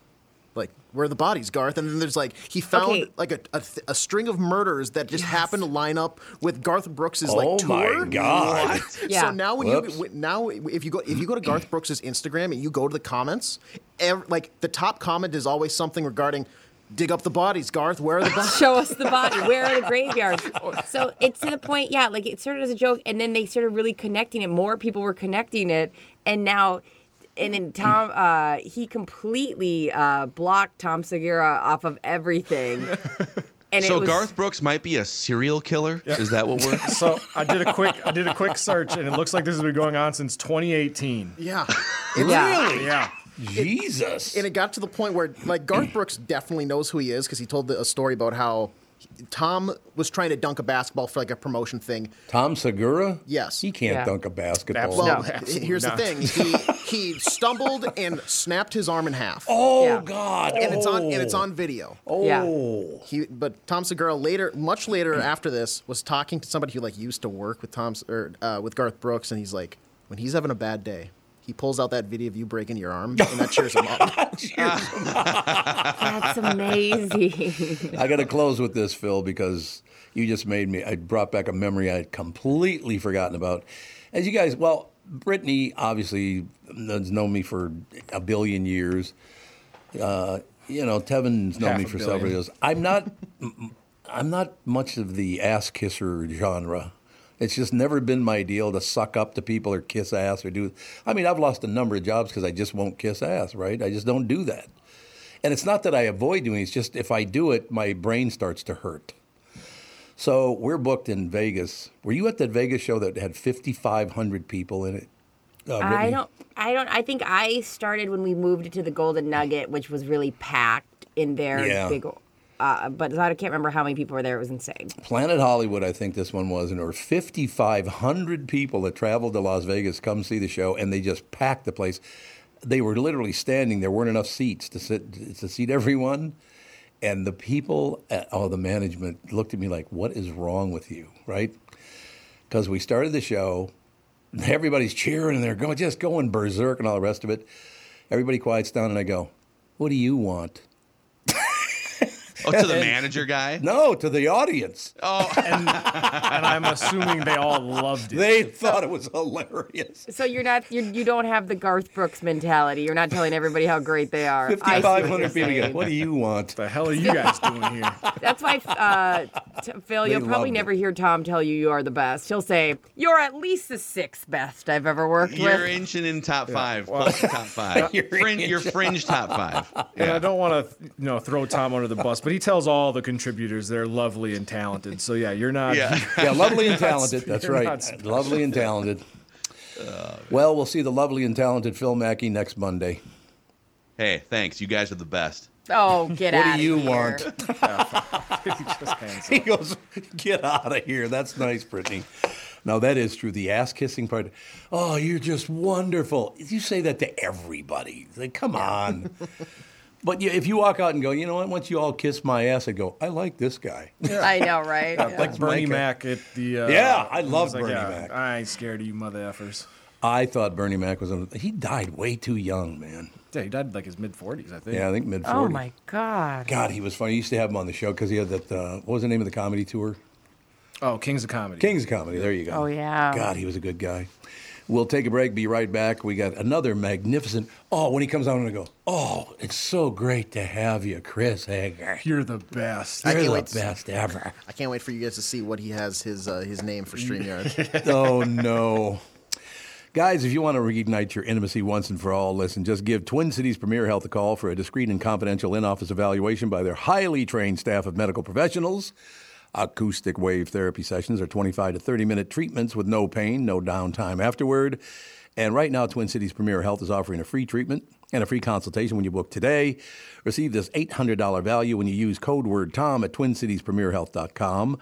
Speaker 4: Like, where are the bodies, Garth? And then there's like he found
Speaker 6: Okay.
Speaker 4: like a, a, th- a string of murders that just happened to line up with Garth Brooks's like
Speaker 2: Oh, my
Speaker 4: tour.
Speaker 2: God.
Speaker 6: Yeah.
Speaker 4: So now when
Speaker 2: Whoops.
Speaker 4: you now if you go if you go to Garth Brooks's Instagram and you go to the comments, ev- like the top comment is always something regarding dig up the bodies, Garth. Where are the bodies?
Speaker 6: Show us the body. Where are the graveyards? So it's to the point, yeah, like it started as a joke, and then they started really connecting it. More people were connecting it, and now, and then Tom, uh, he completely uh, blocked Tom Segura off of everything. And
Speaker 7: So
Speaker 6: it was,
Speaker 7: Garth Brooks might be a serial killer. Is that what we're?
Speaker 3: So I did a quick I did a quick search, and it looks like this has been going on since 2018.
Speaker 4: yeah.
Speaker 6: Yeah.
Speaker 2: Really?
Speaker 3: Yeah.
Speaker 2: Jesus.
Speaker 4: And it got to the point where, like, Garth Brooks definitely knows who he is because he told the, a story about how Tom was trying to dunk a basketball for like a promotion thing.
Speaker 2: Tom Segura?
Speaker 4: Yes.
Speaker 2: He can't
Speaker 6: Yeah.
Speaker 2: dunk a basketball.
Speaker 4: Well,
Speaker 3: No,
Speaker 4: here's
Speaker 3: not.
Speaker 4: the thing: he he stumbled and snapped his arm in half,
Speaker 2: Oh,
Speaker 6: Yeah.
Speaker 2: God.
Speaker 4: and it's on and it's
Speaker 2: Oh.
Speaker 4: on video.
Speaker 2: Oh.
Speaker 4: He, but Tom Segura later, much later after this, was talking to somebody who like used to work with Tom or uh, with Garth Brooks, and he's like, when he's having a bad day, he pulls out that video of you breaking your arm, and that cheers him up.
Speaker 6: That's amazing.
Speaker 2: I got to close with this, Phil, because you just made me. I brought back a memory I had completely forgotten about. As you guys, well, Brittany obviously has known me for a billion years. Uh, you know, Tevin's known
Speaker 3: Half
Speaker 2: me for
Speaker 3: billion.
Speaker 2: several years. I'm not. I'm not much of the ass kisser genre. It's just never been my deal to suck up to people or kiss ass or do. I mean, I've lost a number of jobs because I just won't kiss ass. Right? I just don't do that. And it's not that I avoid doing it, it's just if I do it, my brain starts to hurt. So we're booked in Vegas. Were you at that Vegas show that had 5,500 people in it? Uh,
Speaker 6: I don't. I don't. I think I started when we moved to the Golden Nugget, which was really packed in there.
Speaker 2: Yeah.
Speaker 6: Big. Uh, but I can't remember how many people were there. It was insane.
Speaker 2: Planet Hollywood, I think this one was, and there were 5,500 people that traveled to Las Vegas come see the show, and they just packed the place. They were literally standing. There weren't enough seats to sit to seat everyone, and the people, at, oh, the management looked at me like, "What is wrong with you?" Right? Because we started the show, everybody's cheering and they're going just going berserk and all the rest of it. Everybody quiets down and I go, "What do you want?"
Speaker 7: Oh, to the manager guy.
Speaker 2: No, to the audience.
Speaker 7: Oh,
Speaker 3: and, and I'm assuming they all loved it.
Speaker 2: They thought it was hilarious.
Speaker 6: So you're not you you don't have the Garth Brooks mentality. You're not telling everybody how great they are. I see what
Speaker 2: 5,500 people go,
Speaker 6: saying.
Speaker 2: What do you want?
Speaker 3: What the hell are you guys doing here?
Speaker 6: That's why, uh, t- Phil,
Speaker 2: They
Speaker 6: you'll probably never
Speaker 2: it.
Speaker 6: hear Tom tell you you are the best. He'll say, You're at least the sixth best I've ever worked
Speaker 7: you're
Speaker 6: with.
Speaker 7: inching in top five, close to top five.
Speaker 2: You're
Speaker 7: Fringe, you're fringe top five.
Speaker 3: And I don't want to, you know, throw Tom under the bus, but he tells all the contributors they're lovely and talented. So yeah, you're not.
Speaker 7: Yeah.
Speaker 2: Yeah, lovely and talented. That's right. Lovely and talented. Well, we'll see the lovely and talented Phil Mackey next Monday.
Speaker 7: Hey, thanks. You guys are the best.
Speaker 6: Oh, get out!
Speaker 2: What
Speaker 6: out
Speaker 2: do you
Speaker 6: here.
Speaker 2: want?
Speaker 3: He just hands
Speaker 2: He
Speaker 3: up.
Speaker 2: goes, "Get out of here." That's nice, Brittany. Now that is true. The ass kissing part. Oh, you're just wonderful. You say that to everybody. Like, come on. But you, if you walk out and go, you know what? Once you all kiss my ass, I go, I like this guy.
Speaker 6: I know, right?
Speaker 3: Like
Speaker 2: That's
Speaker 3: Bernie Mac at the. Uh,
Speaker 2: Yeah, I love
Speaker 3: was like,
Speaker 2: Bernie
Speaker 3: yeah,
Speaker 2: Mac.
Speaker 3: I ain't scared of you, mother effers.
Speaker 2: I thought Bernie Mac was. On, he died way too young, man.
Speaker 3: Yeah, he died like his mid 40s, I think.
Speaker 2: Yeah, I think mid 40s.
Speaker 6: Oh, my God.
Speaker 2: God, he was funny. I used to have him on the show because he had that. Uh, what was the name of the comedy tour?
Speaker 3: Oh, Kings of Comedy.
Speaker 2: King's of Comedy. There you go.
Speaker 6: Oh, yeah.
Speaker 2: God, he was a good guy. We'll take a break. Be right back. We got another magnificent. Oh, when he comes on, I'm going to go. Oh, it's so great to have you, Chris Hager.
Speaker 3: You're the best.
Speaker 2: You're
Speaker 4: can't
Speaker 2: the
Speaker 4: wait to-
Speaker 2: best ever.
Speaker 4: I can't wait for you guys to see what he has his uh, his name for StreamYard.
Speaker 2: oh no. Guys, if you want to reignite your intimacy once and for all, listen, just give Twin Cities Premier Health a call for a discreet and confidential in office evaluation by their highly trained staff of medical professionals. Acoustic wave therapy sessions are 25 to 30 minute treatments with no pain, no downtime afterward. And right now, Twin Cities Premier Health is offering a free treatment and a free consultation when you book today. Receive this $800 value when you use code word TOM at twincitiespremierhealth.com.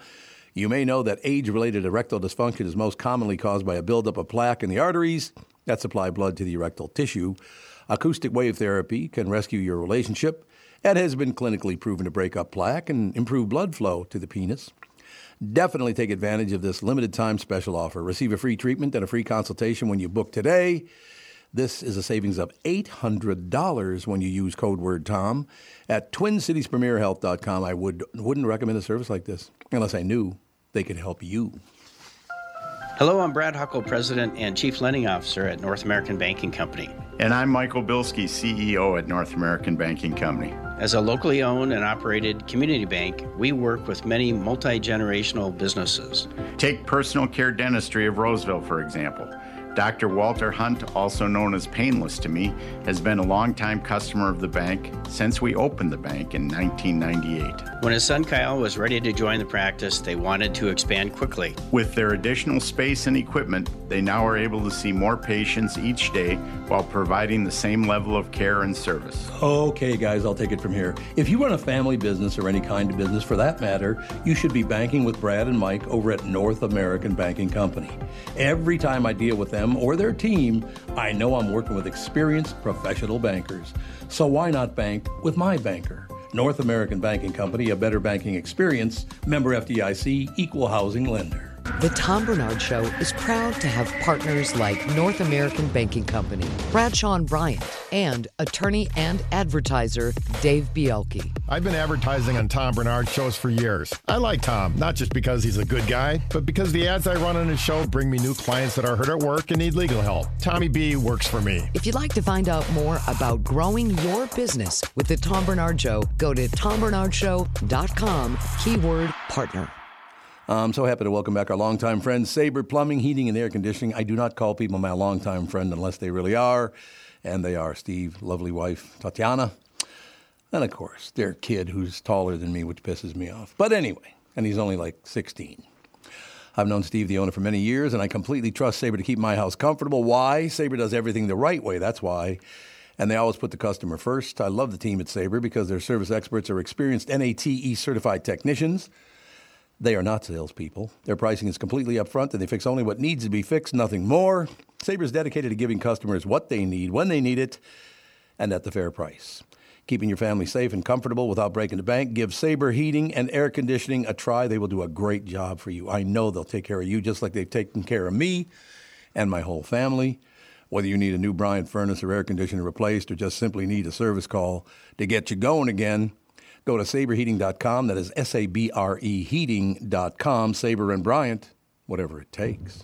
Speaker 2: You may know that age related erectile dysfunction is most commonly caused by a buildup of plaque in the arteries that supply blood to the erectile tissue. Acoustic wave therapy can rescue your relationship and has been clinically proven to break up plaque and improve blood flow to the penis. Definitely take advantage of this limited time special offer. Receive a free treatment and a free consultation when you book today. This is a savings of $800 when you use code word TOM at twincitiespremierhealth.com. I would, wouldn't recommend a service like this unless I knew they could help you.
Speaker 8: Hello, I'm Brad Huckle, President and Chief Lending Officer at North American Banking Company.
Speaker 9: And I'm Michael Bilski, CEO at North American Banking Company.
Speaker 8: As a locally owned and operated community bank, we work with many multi generational businesses.
Speaker 9: Take personal care dentistry of Roseville, for example. Dr. Walter Hunt, also known as Painless to me, has been a longtime customer of the bank since we opened the bank in 1998.
Speaker 8: When his son Kyle was ready to join the practice, they wanted to expand quickly.
Speaker 9: With their additional space and equipment, they now are able to see more patients each day while providing the same level of care and service.
Speaker 2: Okay, guys, I'll take it from here. If you run a family business or any kind of business for that matter, you should be banking with Brad and Mike over at North American Banking Company. Every time I deal with them or their team, I know I'm working with experienced professional bankers. So why not bank with my banker? North American Banking Company, a better banking experience, member FDIC, equal housing lender.
Speaker 1: The Tom Barnard Show is proud to have partners like North American Banking Company, Bradshaw and Bryant, and attorney and advertiser Dave Bielke.
Speaker 10: I've been advertising on Tom Barnard shows for years. I like Tom, not just because he's a good guy, but because the ads I run on his show bring me new clients that are hurt at work and need legal help. Tommy B works for me.
Speaker 1: If you'd like to find out more about growing your business with the Tom Barnard Show, go to tombarnardshow.com, keyword partner.
Speaker 2: I'm so happy to welcome back our longtime friend, Sabre Plumbing, Heating, and Air Conditioning. I do not call people my longtime friend unless they really are, and they are Steve, lovely wife, Tatiana, and of course, their kid who's taller than me, which pisses me off. But anyway, and he's only like 16. I've known Steve, the owner, for many years, and I completely trust Sabre to keep my house comfortable. Why? Sabre does everything the right way. That's why. And they always put the customer first. I love the team at Sabre because their service experts are experienced NATE certified technicians. They are not salespeople. Their pricing is completely upfront and they fix only what needs to be fixed, nothing more. Sabre is dedicated to giving customers what they need, when they need it, and at the fair price. Keeping your family safe and comfortable without breaking the bank, give Sabre Heating and Air Conditioning a try. They will do a great job for you. I know they'll take care of you just like they've taken care of me and my whole family. Whether you need a new Bryant furnace or air conditioner replaced or just simply need a service call to get you going again, go to sabreheating.com. That is S A B R E heating.com. Sabre and Bryant, whatever it takes.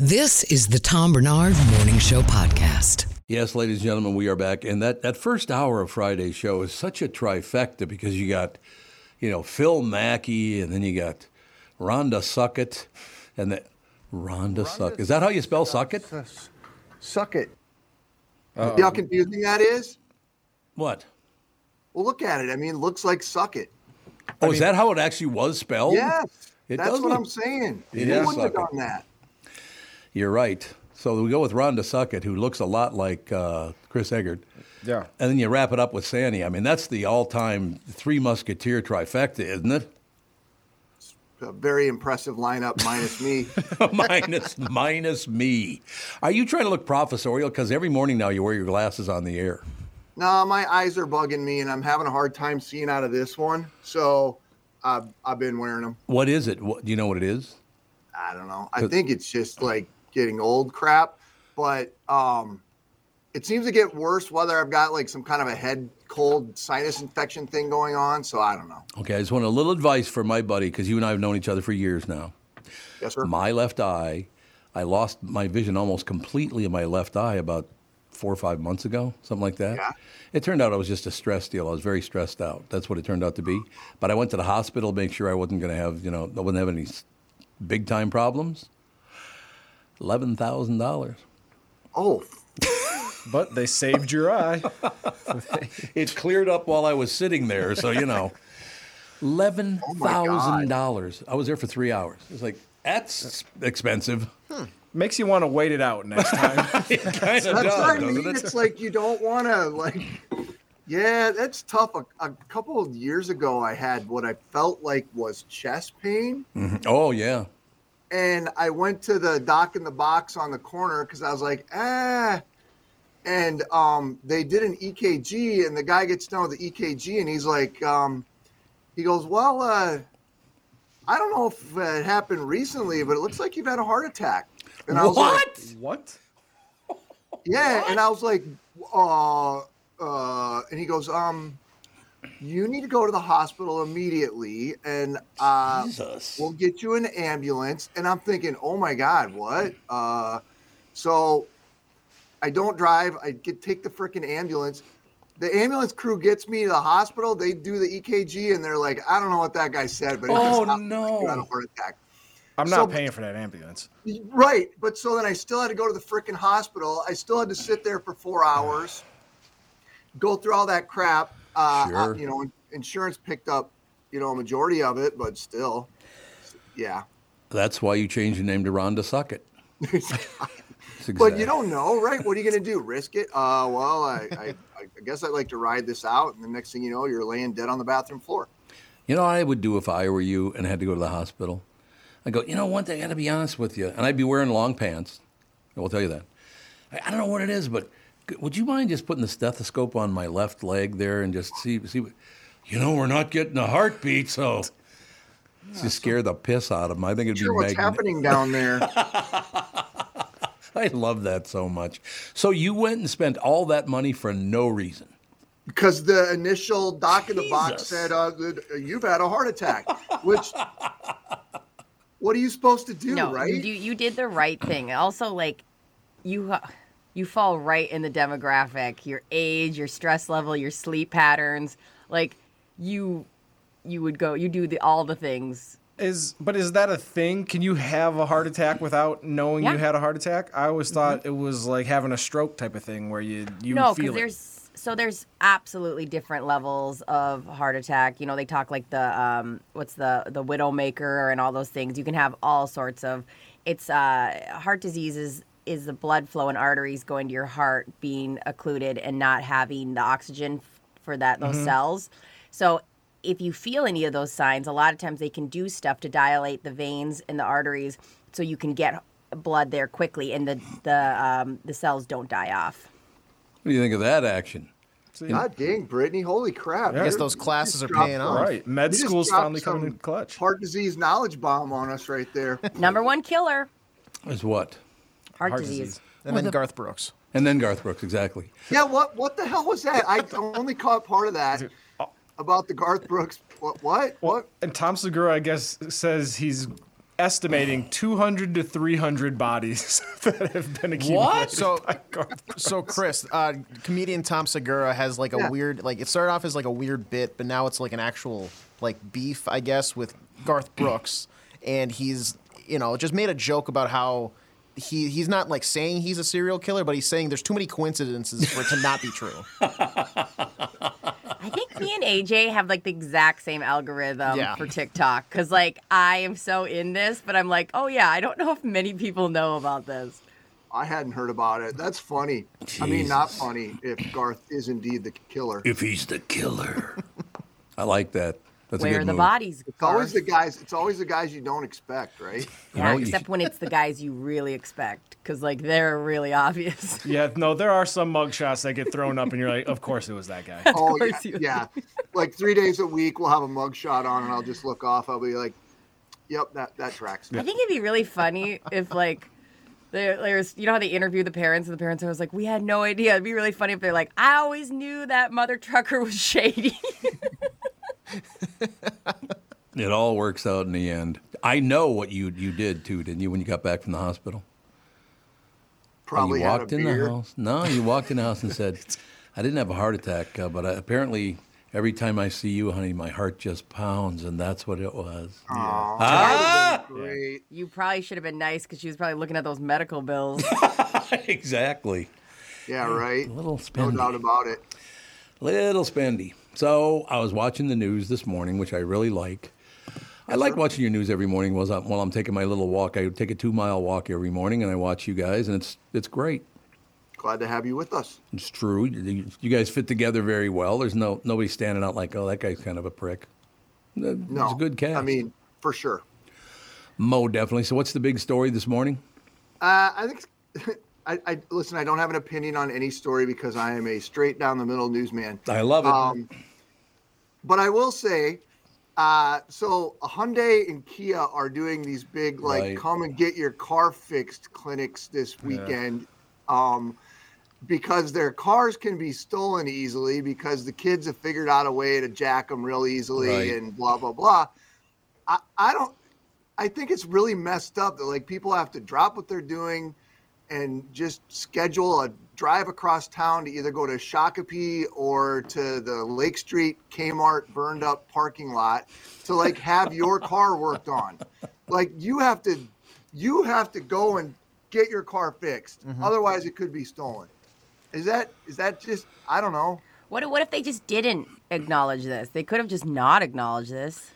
Speaker 1: This is the Tom Barnard Morning Show podcast.
Speaker 2: Yes, ladies and gentlemen, we are back. And that, that first hour of Friday's show is such a trifecta because you got, you know, Phil Mackey and then you got Rhonda Suckett and the Rhonda Suck. Is that how you spell Suckett?
Speaker 11: Suck it. See how confusing that is?
Speaker 2: What?
Speaker 11: Well, look at it. I mean, it looks like suck it.
Speaker 2: Oh, is that how it actually was spelled?
Speaker 11: Yes.
Speaker 2: It
Speaker 11: that's
Speaker 2: does
Speaker 11: what
Speaker 2: look-
Speaker 11: I'm saying.
Speaker 2: It
Speaker 11: Who
Speaker 2: is
Speaker 11: wouldn't have done that?
Speaker 2: You're right. So we go with Rhonda Suckett, who looks a lot like uh, Chris Egert.
Speaker 3: Yeah.
Speaker 2: And then you wrap it up with Sandy. I mean, that's the all-time three musketeer trifecta, isn't it?
Speaker 11: A very impressive lineup, minus me.
Speaker 2: minus minus me. Are you trying to look professorial? Because every morning now you wear your glasses on the air.
Speaker 11: no, my eyes are bugging me, and I'm having a hard time seeing out of this one. So I've, I've been wearing them.
Speaker 2: What is it? What, do you know what it is?
Speaker 11: I don't know. I think it's just like getting old crap, but um, it seems to get worse whether I've got like some kind of a head cold sinus infection thing going on. So I don't know.
Speaker 2: Okay, I just want a little advice for my buddy because you and I have known each other for years now.
Speaker 11: Yes, sir.
Speaker 2: My left eye, I lost my vision almost completely in my left eye about four or five months ago, something like that.
Speaker 11: Yeah.
Speaker 2: It turned out it was just a stress deal. I was very stressed out. That's what it turned out to be. But I went to the hospital to make sure I wasn't going to have, you know, I wouldn't have any big time problems. Eleven thousand dollars.
Speaker 11: Oh,
Speaker 3: But they saved your eye.
Speaker 2: It cleared up while I was sitting there, so you know, eleven thousand dollars. I was there for three hours. It's like that's expensive.
Speaker 3: Makes you want to wait it out next time.
Speaker 2: Kind of
Speaker 11: That's
Speaker 2: does,
Speaker 11: what I
Speaker 2: doesn't
Speaker 11: mean.
Speaker 2: it?
Speaker 11: It's like you don't want to like. Yeah, that's tough. A, a couple of years ago, I had what I felt like was chest pain,
Speaker 2: Mhm. Oh yeah.
Speaker 11: And I went to the doc in the box on the corner because I was like, ah. And um, they did an EKG, and the guy gets done with the EKG, and he's like, um, he goes, well, uh, I don't know if it happened recently, but it looks like you've had a heart attack. And I was like,
Speaker 3: what?
Speaker 11: Yeah, and I was like, uh, uh, and he goes, um, you need to go to the hospital immediately, and uh,
Speaker 2: Jesus.
Speaker 11: we'll get you an ambulance. And I'm thinking, oh my god, what? Uh, so I don't drive. I get take the freaking ambulance. The ambulance crew gets me to the hospital. They do the EKG, and they're like, I don't know what that guy said, but it
Speaker 2: Oh,
Speaker 11: just sounds like
Speaker 2: no.
Speaker 11: you had a heart attack.
Speaker 3: I'm not
Speaker 11: So-
Speaker 3: paying for that ambulance.
Speaker 11: Right, but so then I still had to go to the freaking hospital. I still had to sit there for four hours, go through all that crap. Uh,
Speaker 2: Sure.
Speaker 11: uh, you know, insurance picked up, you know, a majority of it, but still, yeah.
Speaker 2: That's why you changed your name to Rhonda Suckett. That's
Speaker 11: But you don't know, right? What are you going to do? Risk it? Uh, well, I, I, I guess I'd like to ride this out, and the next thing you know, you're laying dead on the bathroom floor.
Speaker 2: You know, what I would do if I were you and had to go to the hospital. I go, you know, one thing I got to be honest with you, and I'd be wearing long pants. I will tell you that. I, I don't know what it is, but would you mind just putting the stethoscope on my left leg there and just see see? What, you know, we're not getting a heartbeat, so just scare the piss out of them. I think it'd
Speaker 11: Sure,
Speaker 2: be
Speaker 11: what's
Speaker 2: magni-
Speaker 11: happening down there?
Speaker 2: I love that so much. So you went and spent all that money for no reason.
Speaker 11: because the initial doc in the box said uh, you've had a heart attack, which what are you supposed to do,
Speaker 6: no,
Speaker 11: right?
Speaker 6: you you did the right thing. Also, like you uh, you fall right in the demographic, your age, your stress level, your sleep patterns. Like you you would go, you do the all the things.
Speaker 3: Is but is that a thing? Can you have a heart attack without knowing
Speaker 6: Yeah.
Speaker 3: you had a heart attack? I always thought it was like having a stroke type of thing where you you
Speaker 6: no,
Speaker 3: feel
Speaker 6: because
Speaker 3: it.
Speaker 6: there's so there's absolutely different levels of heart attack. You know, they talk like the um, what's the the widowmaker and all those things. You can have all sorts of it's uh, heart disease is is the blood flow and arteries going to your heart being occluded and not having the oxygen f- for that those
Speaker 12: Mhm.
Speaker 6: cells. So if you feel any of those signs, a lot of times they can do stuff to dilate the veins and the arteries so you can get blood there quickly and the the um, the cells don't die off.
Speaker 2: What do you think of that action?
Speaker 11: God dang, Brittany, holy crap!
Speaker 4: I guess those classes are paying off.
Speaker 3: Right. Med
Speaker 11: you just
Speaker 3: school's finally coming
Speaker 11: some
Speaker 3: in clutch.
Speaker 11: Heart disease knowledge bomb on us right there.
Speaker 6: Number one killer,
Speaker 2: Is what?
Speaker 6: Heart, disease.
Speaker 4: And then Garth Brooks.
Speaker 2: And then Garth Brooks, exactly.
Speaker 11: Yeah, what what the hell was that? I only caught part of that about the Garth Brooks. What? What? what?
Speaker 3: And Tom Segura, I guess, says he's estimating 200 to 300 bodies that have been accumulated. What?
Speaker 4: So, so Chris, uh, comedian Tom Segura has like a
Speaker 3: Yeah.
Speaker 4: weird, like it started off as like a weird bit, but now it's like an actual like beef, I guess, with Garth Brooks, and he's you know just made a joke about how. He, he's not like saying he's a serial killer, but he's saying there's too many coincidences for it to not be true.
Speaker 6: I think me and AJ have like the exact same algorithm
Speaker 4: Yeah.
Speaker 6: for TikTok because like I am so in this, but I'm like, oh yeah, I don't know if many people know about this.
Speaker 11: I hadn't heard about it. That's funny. I mean, not funny if Garth is indeed the killer.
Speaker 2: If he's the killer. I like that. That's a
Speaker 6: Where
Speaker 2: good
Speaker 6: the
Speaker 2: move.
Speaker 6: bodies?
Speaker 11: It's always the guys. It's always the guys you don't expect, right?
Speaker 6: Yeah, except when it's the guys you really expect because like they're really obvious.
Speaker 3: Yeah, no, there are some mugshots that get thrown up, and you're like, of course it was that guy.
Speaker 11: Oh yeah, yeah. Like three days a week, we'll have a mug shot on, and I'll just look off. I'll be like, "Yep, that that tracks."
Speaker 6: I think it'd be really funny if like there, there's you know how they interview the parents and the parents are always like, we had no idea. It'd be really funny if they're like, I always knew that mother trucker was shady.
Speaker 2: It all works out in the end. I know what you you did too, didn't you, when you got back from the hospital?
Speaker 11: Probably
Speaker 2: you
Speaker 11: had a
Speaker 2: walked in
Speaker 11: beer.
Speaker 2: the house. No, you walked in the house and said, "I didn't have a heart attack, uh, but I, apparently every time I see you, honey, my heart just pounds, and that's what it was." Ah!
Speaker 11: Great.
Speaker 6: you probably should have been nice because she was probably looking at those medical bills.
Speaker 2: exactly.
Speaker 11: Yeah, right.
Speaker 2: A little
Speaker 11: No doubt about it.
Speaker 2: Little spendy. So I was watching the news this morning, which I really like. I like watching your news every morning while I'm, while I'm taking my little walk. I take a two mile walk every morning, and I watch you guys, and it's it's great.
Speaker 11: Glad to have you with us.
Speaker 2: It's true. You, guys fit together very well. There's no nobody standing out like, oh, that guy's kind of a prick. No, it's a good cast.
Speaker 11: I mean, for sure.
Speaker 2: Mo definitely. So what's the big story this morning?
Speaker 11: Uh, I think. I, I listen. I don't have an opinion on any story because I am a straight down the middle newsman.
Speaker 2: I love it.
Speaker 11: Um, but I will say, uh, so Hyundai and Kia are doing these big like
Speaker 2: Right.
Speaker 11: come and get your car fixed clinics this weekend. Um, because their cars can be stolen easily because the kids have figured out a way to jack them real easily
Speaker 2: Right.
Speaker 11: and blah blah blah. I, I don't I think it's really messed up that like people have to drop what they're doing and just schedule a drive across town to either go to Shakopee or to the Lake Street Kmart burned up parking lot to like have your car worked on. Like you have to you have to go and get your car fixed. Mm-hmm. Otherwise it could be stolen. Is that is that just I don't know.
Speaker 6: what, what if they just didn't acknowledge this? They could have just not acknowledged this.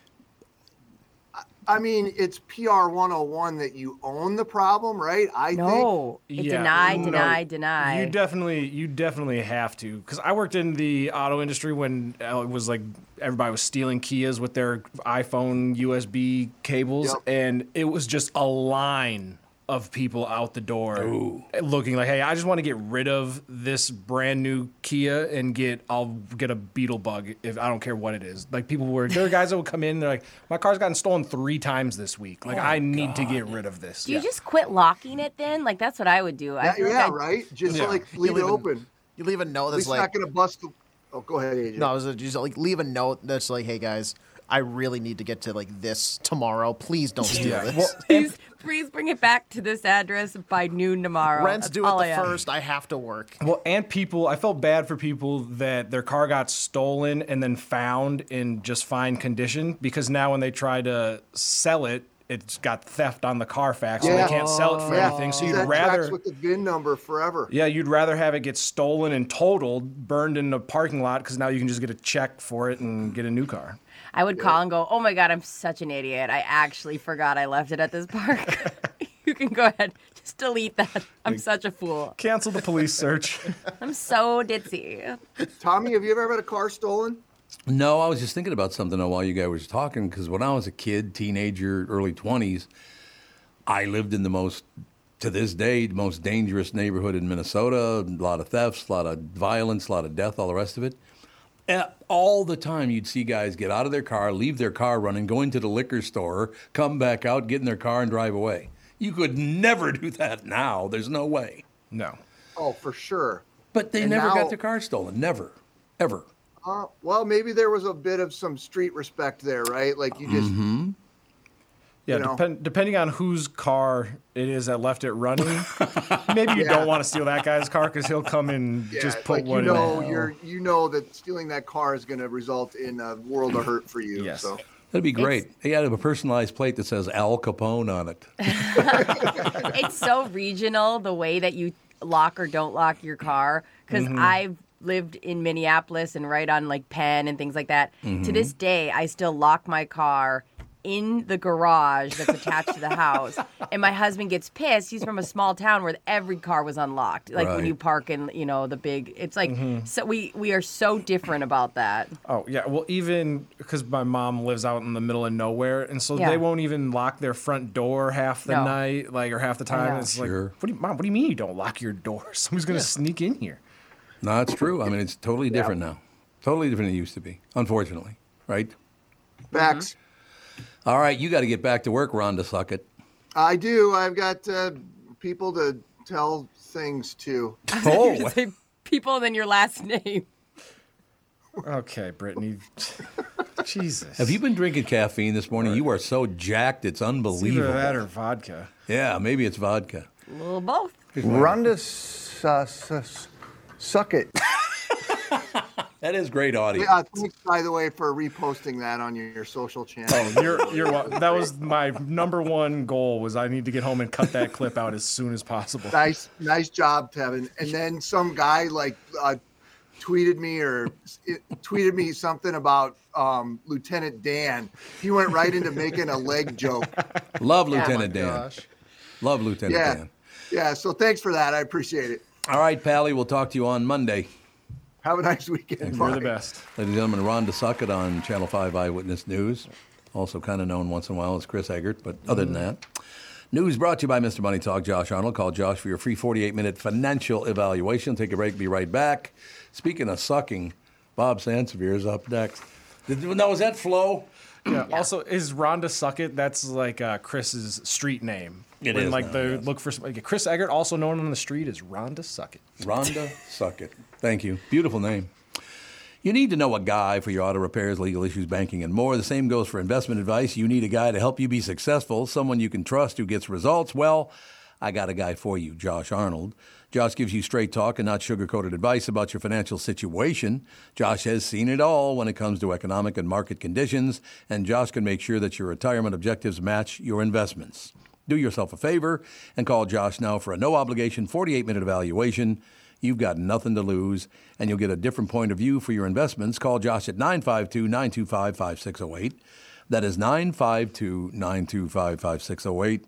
Speaker 11: I mean, it's PR 101 that you own the problem, right? I
Speaker 6: No.
Speaker 11: think.
Speaker 6: It deny, deny, deny.
Speaker 3: You definitely, you definitely have to, because I worked in the auto industry when uh, it was like everybody was stealing Kias with their iPhone USB cables, and it was just a line of people out the door looking like, "Hey, I just want to get rid of this brand new Kia and get, I'll get a Beetle Bug if I don't care what it is." Like people were, there are guys that would come in, they're like, "My car's gotten stolen three times this week. Like
Speaker 6: Oh,
Speaker 3: I need to get rid of this."
Speaker 6: Do you just quit locking it then? Like that's what I would do. I
Speaker 11: Yeah,
Speaker 6: feel like
Speaker 11: yeah,
Speaker 6: I'd-
Speaker 11: right? Just
Speaker 4: Yeah.
Speaker 11: like leave it
Speaker 4: leave it-
Speaker 11: open.
Speaker 4: You leave a note
Speaker 11: At
Speaker 4: that's
Speaker 11: least
Speaker 4: like,
Speaker 11: not going to bust the. Oh, go ahead, AJ.
Speaker 4: no, I was just like leave a note that's like, hey guys, I really need to get to like this tomorrow. Please don't steal
Speaker 3: Yeah.
Speaker 4: this.
Speaker 3: Well,
Speaker 6: Please, please bring it back to this address by noon tomorrow.
Speaker 4: Rent's
Speaker 6: That's
Speaker 4: due
Speaker 6: all
Speaker 4: at
Speaker 6: I
Speaker 4: the
Speaker 6: ask.
Speaker 4: first. I have to work.
Speaker 3: Well, and people, I felt bad for people that their car got stolen and then found in just fine condition because now when they try to sell it, it's got theft on the Carfax, so
Speaker 11: Yeah.
Speaker 3: they can't sell it for
Speaker 11: Yeah,
Speaker 3: anything. So you'd
Speaker 11: that
Speaker 3: rather,
Speaker 11: with the VIN number forever.
Speaker 3: yeah, you'd rather have it get stolen and totaled, burned in a parking lot because now you can just get a check for it and get a new car.
Speaker 6: I would call and go, "Oh my god, I'm such an idiot. I actually forgot I left it at this park." You can go ahead. Just delete that. I'm such a fool.
Speaker 3: Cancel the police search.
Speaker 6: I'm so ditzy.
Speaker 11: Tommy, have you ever had a car stolen?
Speaker 2: No, I was just thinking about something while you guys were talking because when I was a kid, teenager, early 20s, I lived in the most, to this day, the most dangerous neighborhood in Minnesota. A lot of thefts, a lot of violence, a lot of death, all the rest of it. And all the time, you'd see guys get out of their car, leave their car running, go into the liquor store, come back out, get in their car, and drive away. You could never do that now. There's no way.
Speaker 3: No.
Speaker 11: Oh, for sure.
Speaker 2: But they
Speaker 11: And
Speaker 2: never
Speaker 11: now-
Speaker 2: got their car stolen. Never. Ever.
Speaker 11: Uh, well, maybe there was a bit of some street respect there, right? Like you just
Speaker 2: Mm-hmm.
Speaker 3: Yeah,
Speaker 11: You know?
Speaker 3: depend, depending on whose car it is that left it running, maybe you
Speaker 11: Yeah.
Speaker 3: don't want to steal that guy's car because he'll come and
Speaker 11: yeah,
Speaker 3: just put
Speaker 11: like you
Speaker 3: one
Speaker 11: know
Speaker 3: in.
Speaker 11: you're you know that stealing that car is going to result in a world of hurt for you.
Speaker 3: Yes.
Speaker 11: So
Speaker 2: That'd be great. He had a personalized plate that says Al Capone on it.
Speaker 6: it's so regional the way that you lock or don't lock your car because
Speaker 2: Mhm.
Speaker 6: I've lived in Minneapolis and right on like Penn and things like that. To
Speaker 2: Mhm.
Speaker 6: this day, I still lock my car in the garage that's attached to the house. And my husband gets pissed. He's from a small town where every car was unlocked. Like when you park in, you know, the big. It's like
Speaker 3: Mhm.
Speaker 6: so we we are so different about that.
Speaker 3: Oh yeah, well even because my mom lives out in the middle of nowhere, and so
Speaker 6: Yeah.
Speaker 3: they won't even lock their front door half the
Speaker 6: No.
Speaker 3: night, like or half the time. It's
Speaker 2: Sure.
Speaker 3: like, what do you, mom? What do you mean you don't lock your door? Somebody's gonna
Speaker 2: Yeah.
Speaker 3: sneak in here.
Speaker 2: No, it's true. I mean, it's totally different now. Totally different than it used to be, unfortunately. Right?
Speaker 11: Max,
Speaker 2: All right, you got to get back to work, Rhonda Suckett.
Speaker 11: I do. I've got uh, people to tell things to.
Speaker 6: You're just saying people and then your last name.
Speaker 3: Okay, Brittany. Jesus.
Speaker 2: Have you been drinking caffeine this morning? You are so jacked, it's
Speaker 3: It's either
Speaker 2: unbelievable.
Speaker 3: that or vodka.
Speaker 2: Yeah, maybe it's vodka.
Speaker 6: A little both.
Speaker 11: Rhonda, s- uh, s- s- suck it.
Speaker 2: That is great audio.
Speaker 11: Yeah, thanks by the way for reposting that on your, your social channel.
Speaker 3: Oh, you're you're that was my number one goal was I need to get home and cut that clip out as soon as possible.
Speaker 11: nice, nice job, Tevin. And then some guy like uh, tweeted me or it, tweeted me something about um, Lieutenant Dan. He went right into making a leg joke.
Speaker 2: Love
Speaker 11: Yeah.
Speaker 2: Lieutenant
Speaker 11: Oh
Speaker 2: Dan.
Speaker 11: gosh.
Speaker 2: Love Lieutenant
Speaker 11: yeah,
Speaker 2: Dan.
Speaker 11: yeah. So thanks for that. I appreciate it.
Speaker 2: All right, Pally, we'll talk to you on Monday.
Speaker 11: Have a nice weekend.
Speaker 3: You're the best.
Speaker 2: Ladies and gentlemen, Rhonda Suckett on Channel 5 Eyewitness News, also kind of known once in a while as Chris Egert, but other than that. News brought to you by Mr. Money Talk, Josh Arnold. Call Josh for your free 48 minute financial evaluation. Take a break, be right back. Speaking of sucking, Bob Sansevere is up next. Did, no, was that Flo?
Speaker 3: Yeah. Also, is Rhonda Suckett? That's like uh, Chris's street name.
Speaker 2: It
Speaker 3: when,
Speaker 2: is
Speaker 3: like
Speaker 2: now,
Speaker 3: they
Speaker 2: yes.
Speaker 3: look for somebody. Chris Egert, also known on the street as Rhonda Suckett.
Speaker 2: Rhonda Suckett. Thank you. Beautiful name. You need to know a guy for your auto repairs, legal issues, banking, and more. The same goes for investment advice. You need a guy to help you be successful, someone you can trust who gets results. Well, I got a guy for you, Josh Arnold. Josh gives you straight talk and not sugar coated advice about your financial situation. Josh has seen it all when it comes to economic and market conditions, and Josh can make sure that your retirement objectives match your investments. Do yourself a favor and call Josh now for a no obligation 48 minute evaluation. You've got nothing to lose, and you'll get a different point of view for your investments. Call Josh at 952 925 5608. That is 952 925 5608.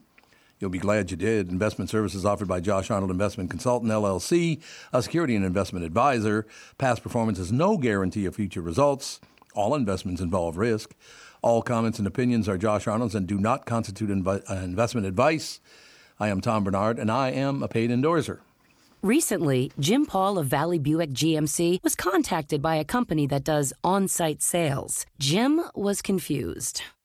Speaker 2: You'll be glad you did. Investment services offered by Josh Arnold Investment Consultant, LLC, a security and investment advisor. Past performance is no guarantee of future results. All investments involve risk. All comments and opinions are Josh Arnold's and do not constitute invi- uh, investment advice. I am Tom Barnard, and I am a paid endorser.
Speaker 12: Recently, Jim Paul of Valley Buick GMC was contacted by a company that does on site sales. Jim was confused.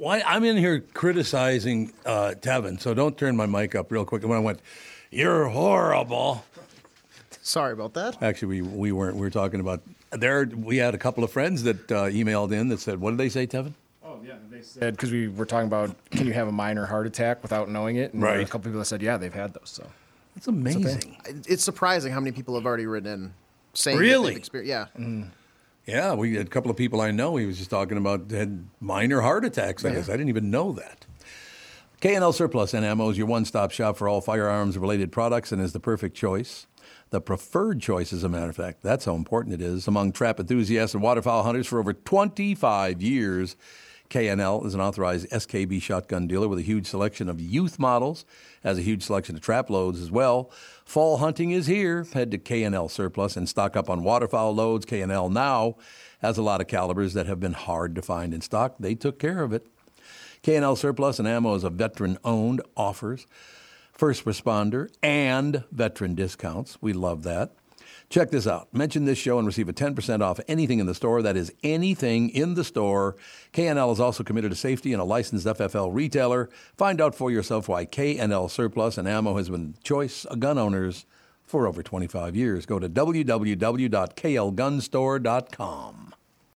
Speaker 2: Why I'm in here criticizing uh, Tevin, so don't turn my mic up real quick. When I went, "You're horrible."
Speaker 4: Sorry about that.
Speaker 2: Actually, we, we weren't. We were talking about there. We had a couple of friends that uh, emailed in that said, "What did they say, Tevin?"
Speaker 3: Oh yeah, they said because we were talking about can you have a minor heart attack without knowing it? And
Speaker 2: Right.
Speaker 3: A couple people that said yeah, they've had those. So
Speaker 2: It's amazing.
Speaker 4: It's surprising how many people have already written in saying
Speaker 2: Really?
Speaker 4: they've experienced. Yeah.
Speaker 2: Yeah, we had a couple of people I know. He was just talking about had minor heart attacks. I guess I didn't even know that. K&L Surplus and Ammo is your one-stop shop for all firearms-related products and is the perfect choice. The preferred choice, as a matter of fact. That's how important it is among trap enthusiasts and waterfowl hunters for over 25 years. K&L is an authorized SKB shotgun dealer with a huge selection of youth models, has a huge selection of trap loads as well. Fall hunting is here. Head to K&L Surplus and stock up on waterfowl loads. K&L now has a lot of calibers that have been hard to find in stock. They took care of it. K&L Surplus and Ammo is a veteran-owned offers first responder and veteran discounts. We love that. Check this out. Mention this show and receive a 10% off anything in the store. That is anything in the store. K&L is also committed to safety and a licensed FFL retailer. Find out for yourself why K&L Surplus and Ammo has been choice of gun owners for over 25 years. Go to www.klgunstore.com.